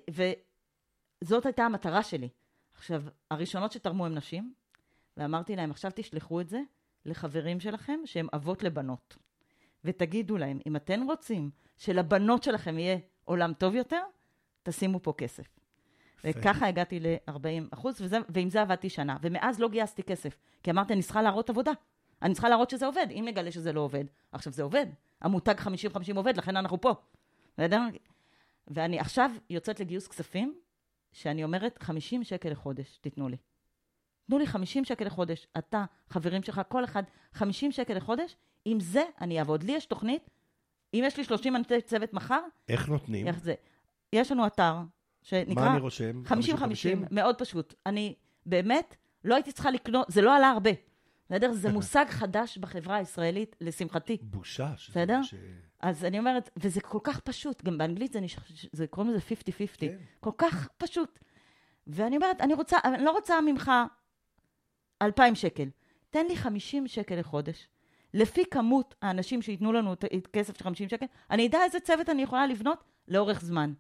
וזאת הייתה המטרה שלי. עכשיו, הראשונות שתרמו הן נשים, ואמרתי להם, עכשיו תשלחו את זה לחברים שלכם שהם אבות לבנות. ותגידו להם, אם אתם רוצים שלבנות שלכם יהיה עולם טוב יותר, תשימו פה כסף. וככה הגעתי ל-40 אחוז, וזה, ועם זה עבדתי שנה. ומאז לא גייסתי כסף, כי אמרתי, אני צריכה להראות עבודה. אני צריכה להראות שזה עובד, אם נגלה שזה לא עובד. עכשיו, זה עובד. המותג 50-50 עובד, לכן אנחנו פה. בסדר? ואני עכשיו יוצאת לגיוס כספים, שאני אומרת, 50 שקל לחודש, תיתנו לי. תנו לי 50 שקל לחודש, אתה, חברים שלך, כל אחד, 50 שקל לחודש, עם זה אני אעבוד. לי יש תוכנית, אם יש לי 30 אנשי צוות מחר, איך נותנים? איך זה? יש לנו אתר שנקרא... מה אני רושם? 50-50, מאוד פשוט. אני באמת לא הייתי צריכה לקנות, זה לא עלה הרבה. בסדר? זה מושג חדש בחברה הישראלית, לשמחתי. בושה. בסדר? ש- אז אני אומרת, וזה כל כך פשוט, גם באנגלית זה, נש... זה קוראים לזה 50-50, כן. כל כך פשוט. ואני אומרת, אני רוצה, אני לא רוצה ממך 2,000 שקל, תן לי 50 שקל לחודש. לפי כמות האנשים שייתנו לנו את כסף של 50 שקל, אני אדע איזה צוות אני יכולה לבנות לאורך זמן.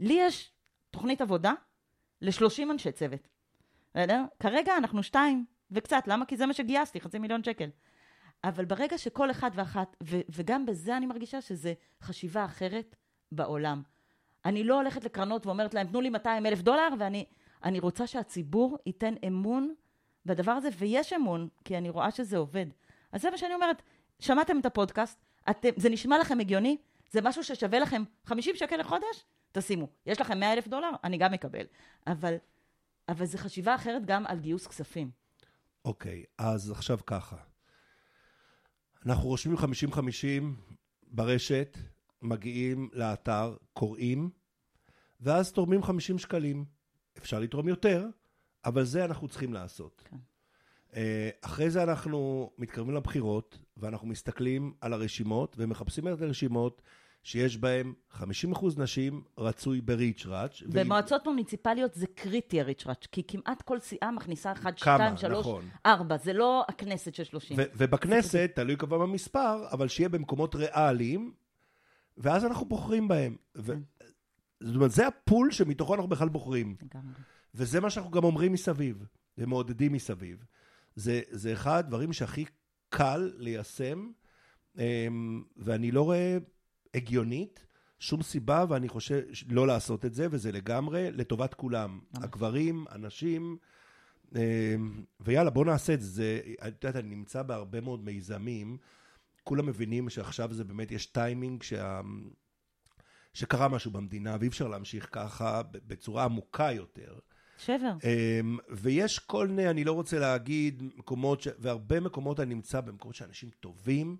לי יש תוכנית עבודה ל-30 אנשי צוות. בסדר? כרגע אנחנו שתיים וקצת, למה? כי זה מה שגייסתי, חצי מיליון שקל. אבל ברגע שכל אחד ואחת, ו- וגם בזה אני מרגישה שזה חשיבה אחרת בעולם. אני לא הולכת לקרנות ואומרת להם, תנו לי 200 אלף דולר, ואני אני רוצה שהציבור ייתן אמון בדבר הזה, ויש אמון, כי אני רואה שזה עובד. אז זה מה שאני אומרת, שמעתם את הפודקאסט, אתם, זה נשמע לכם הגיוני? זה משהו ששווה לכם 50 שקל לחודש? תשימו. יש לכם 100 אלף דולר? אני גם אקבל. אבל, אבל זו חשיבה אחרת גם על גיוס כספים. אוקיי, אז עכשיו ככה. אנחנו רושמים 50-50 ברשת, מגיעים לאתר, קוראים, ואז תורמים 50 שקלים. אפשר לתרום יותר, אבל זה אנחנו צריכים לעשות. כן. אה, אחרי זה אנחנו מתקרבים לבחירות, ואנחנו מסתכלים על הרשימות, ומחפשים את הרשימות שיש בהם 50% נשים, רצוי בריץ' ראץ'. במועצות מוניציפליות זה קריטי הריץ' ראץ', כי כמעט כל סיעה מכניסה 1, כמה, 2, 3, נכון. 4, זה לא הכנסת של 30. ו- ובכנסת, תלוי כמובן במספר, אבל שיהיה במקומות ריאליים, ואז אנחנו בוחרים בהם. ו- זאת אומרת, זה הפול שמתוכו אנחנו בכלל בוחרים. לגמרי. וזה מה שאנחנו גם אומרים מסביב, ומעודדים מסביב. זה, זה אחד הדברים שהכי קל ליישם, אמ, ואני לא רואה הגיונית שום סיבה, ואני חושב לא לעשות את זה, וזה לגמרי לטובת כולם. ממש. הגברים, הנשים, אמ, ויאללה, בואו נעשה את זה. זה. את יודעת, אני נמצא בהרבה מאוד מיזמים, כולם מבינים שעכשיו זה באמת, יש טיימינג שה... שקרה משהו במדינה, ואי אפשר להמשיך ככה בצורה עמוקה יותר. שבר. אמ, ויש כל מיני, אני לא רוצה להגיד, מקומות, ש... והרבה מקומות אני נמצא במקומות שאנשים טובים,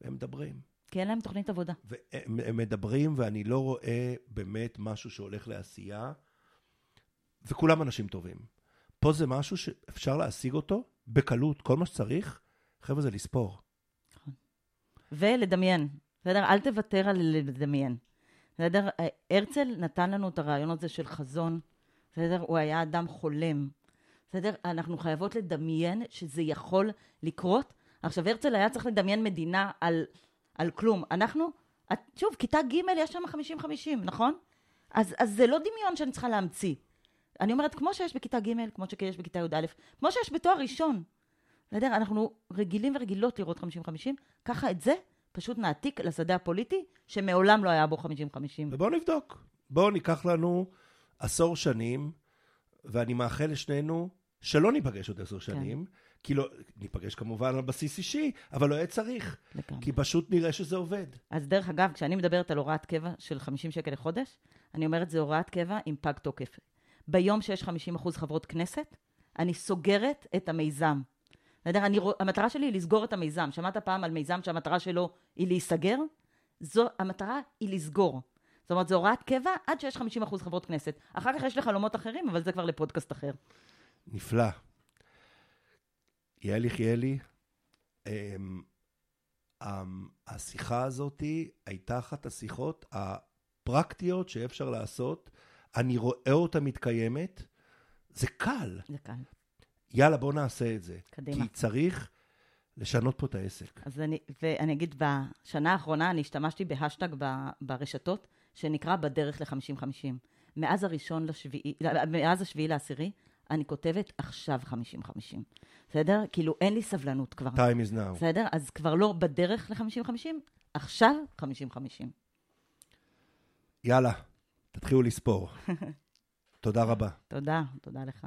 והם מדברים. כי אין להם תוכנית עבודה. והם הם מדברים, ואני לא רואה באמת משהו שהולך לעשייה, וכולם אנשים טובים. פה זה משהו שאפשר להשיג אותו בקלות, כל מה שצריך, חבר'ה, זה לספור. ולדמיין, בסדר? אל תוותר על לדמיין. בסדר? הרצל נתן לנו את הרעיון הזה של חזון, בסדר? הוא היה אדם חולם. בסדר? אנחנו חייבות לדמיין שזה יכול לקרות. עכשיו, הרצל היה צריך לדמיין מדינה על כלום. אנחנו, את- שוב, כיתה ג' יש שם 50-50, נכון? אז, אז זה לא דמיון שאני צריכה להמציא. אני אומרת, כמו שיש בכיתה ג', כמו שיש בכיתה י"א, כמו שיש בתואר ראשון. בסדר? אנחנו רגילים ורגילות לראות 50-50, ככה את זה פשוט נעתיק לשדה הפוליטי, שמעולם לא היה בו 50-50. ובואו נבדוק. בואו ניקח לנו עשור שנים, ואני מאחל לשנינו שלא ניפגש עוד עשר שנים, כי לא, ניפגש כמובן על בסיס אישי, אבל לא יהיה צריך, לגמרי. כי פשוט נראה שזה עובד. אז דרך אגב, כשאני מדברת על הוראת קבע של 50 שקל לחודש, אני אומרת, זה הוראת קבע עם פג תוקף. ביום שיש 50% חברות כנסת, אני סוגרת את המיזם. בסדר? אני, המטרה שלי היא לסגור את המיזם. שמעת פעם על מיזם שהמטרה שלו היא להיסגר? זו, המטרה היא לסגור. זאת אומרת, זו הוראת קבע עד שיש 50% חברות כנסת. אחר כך יש לי חלומות אחרים, אבל זה כבר לפודקאסט אחר. נפלא. יעל יחיאלי, אמ, אמ, השיחה הזאת הייתה אחת השיחות הפרקטיות שאפשר לעשות. אני רואה אותה מתקיימת. זה קל. זה קל. יאללה, בוא נעשה את זה. קדימה. כי צריך לשנות פה את העסק. אז אני, ואני אגיד, בשנה האחרונה אני השתמשתי בהשטג ב- ברשתות, שנקרא בדרך ל-50-50. מאז הראשון לשביעי, מאז השביעי לעשירי, אני כותבת עכשיו 50-50. בסדר? כאילו, אין לי סבלנות כבר. time is now. בסדר? אז כבר לא בדרך ל-50-50, עכשיו 50-50. יאללה, תתחילו לספור. תודה רבה. תודה, תודה לך.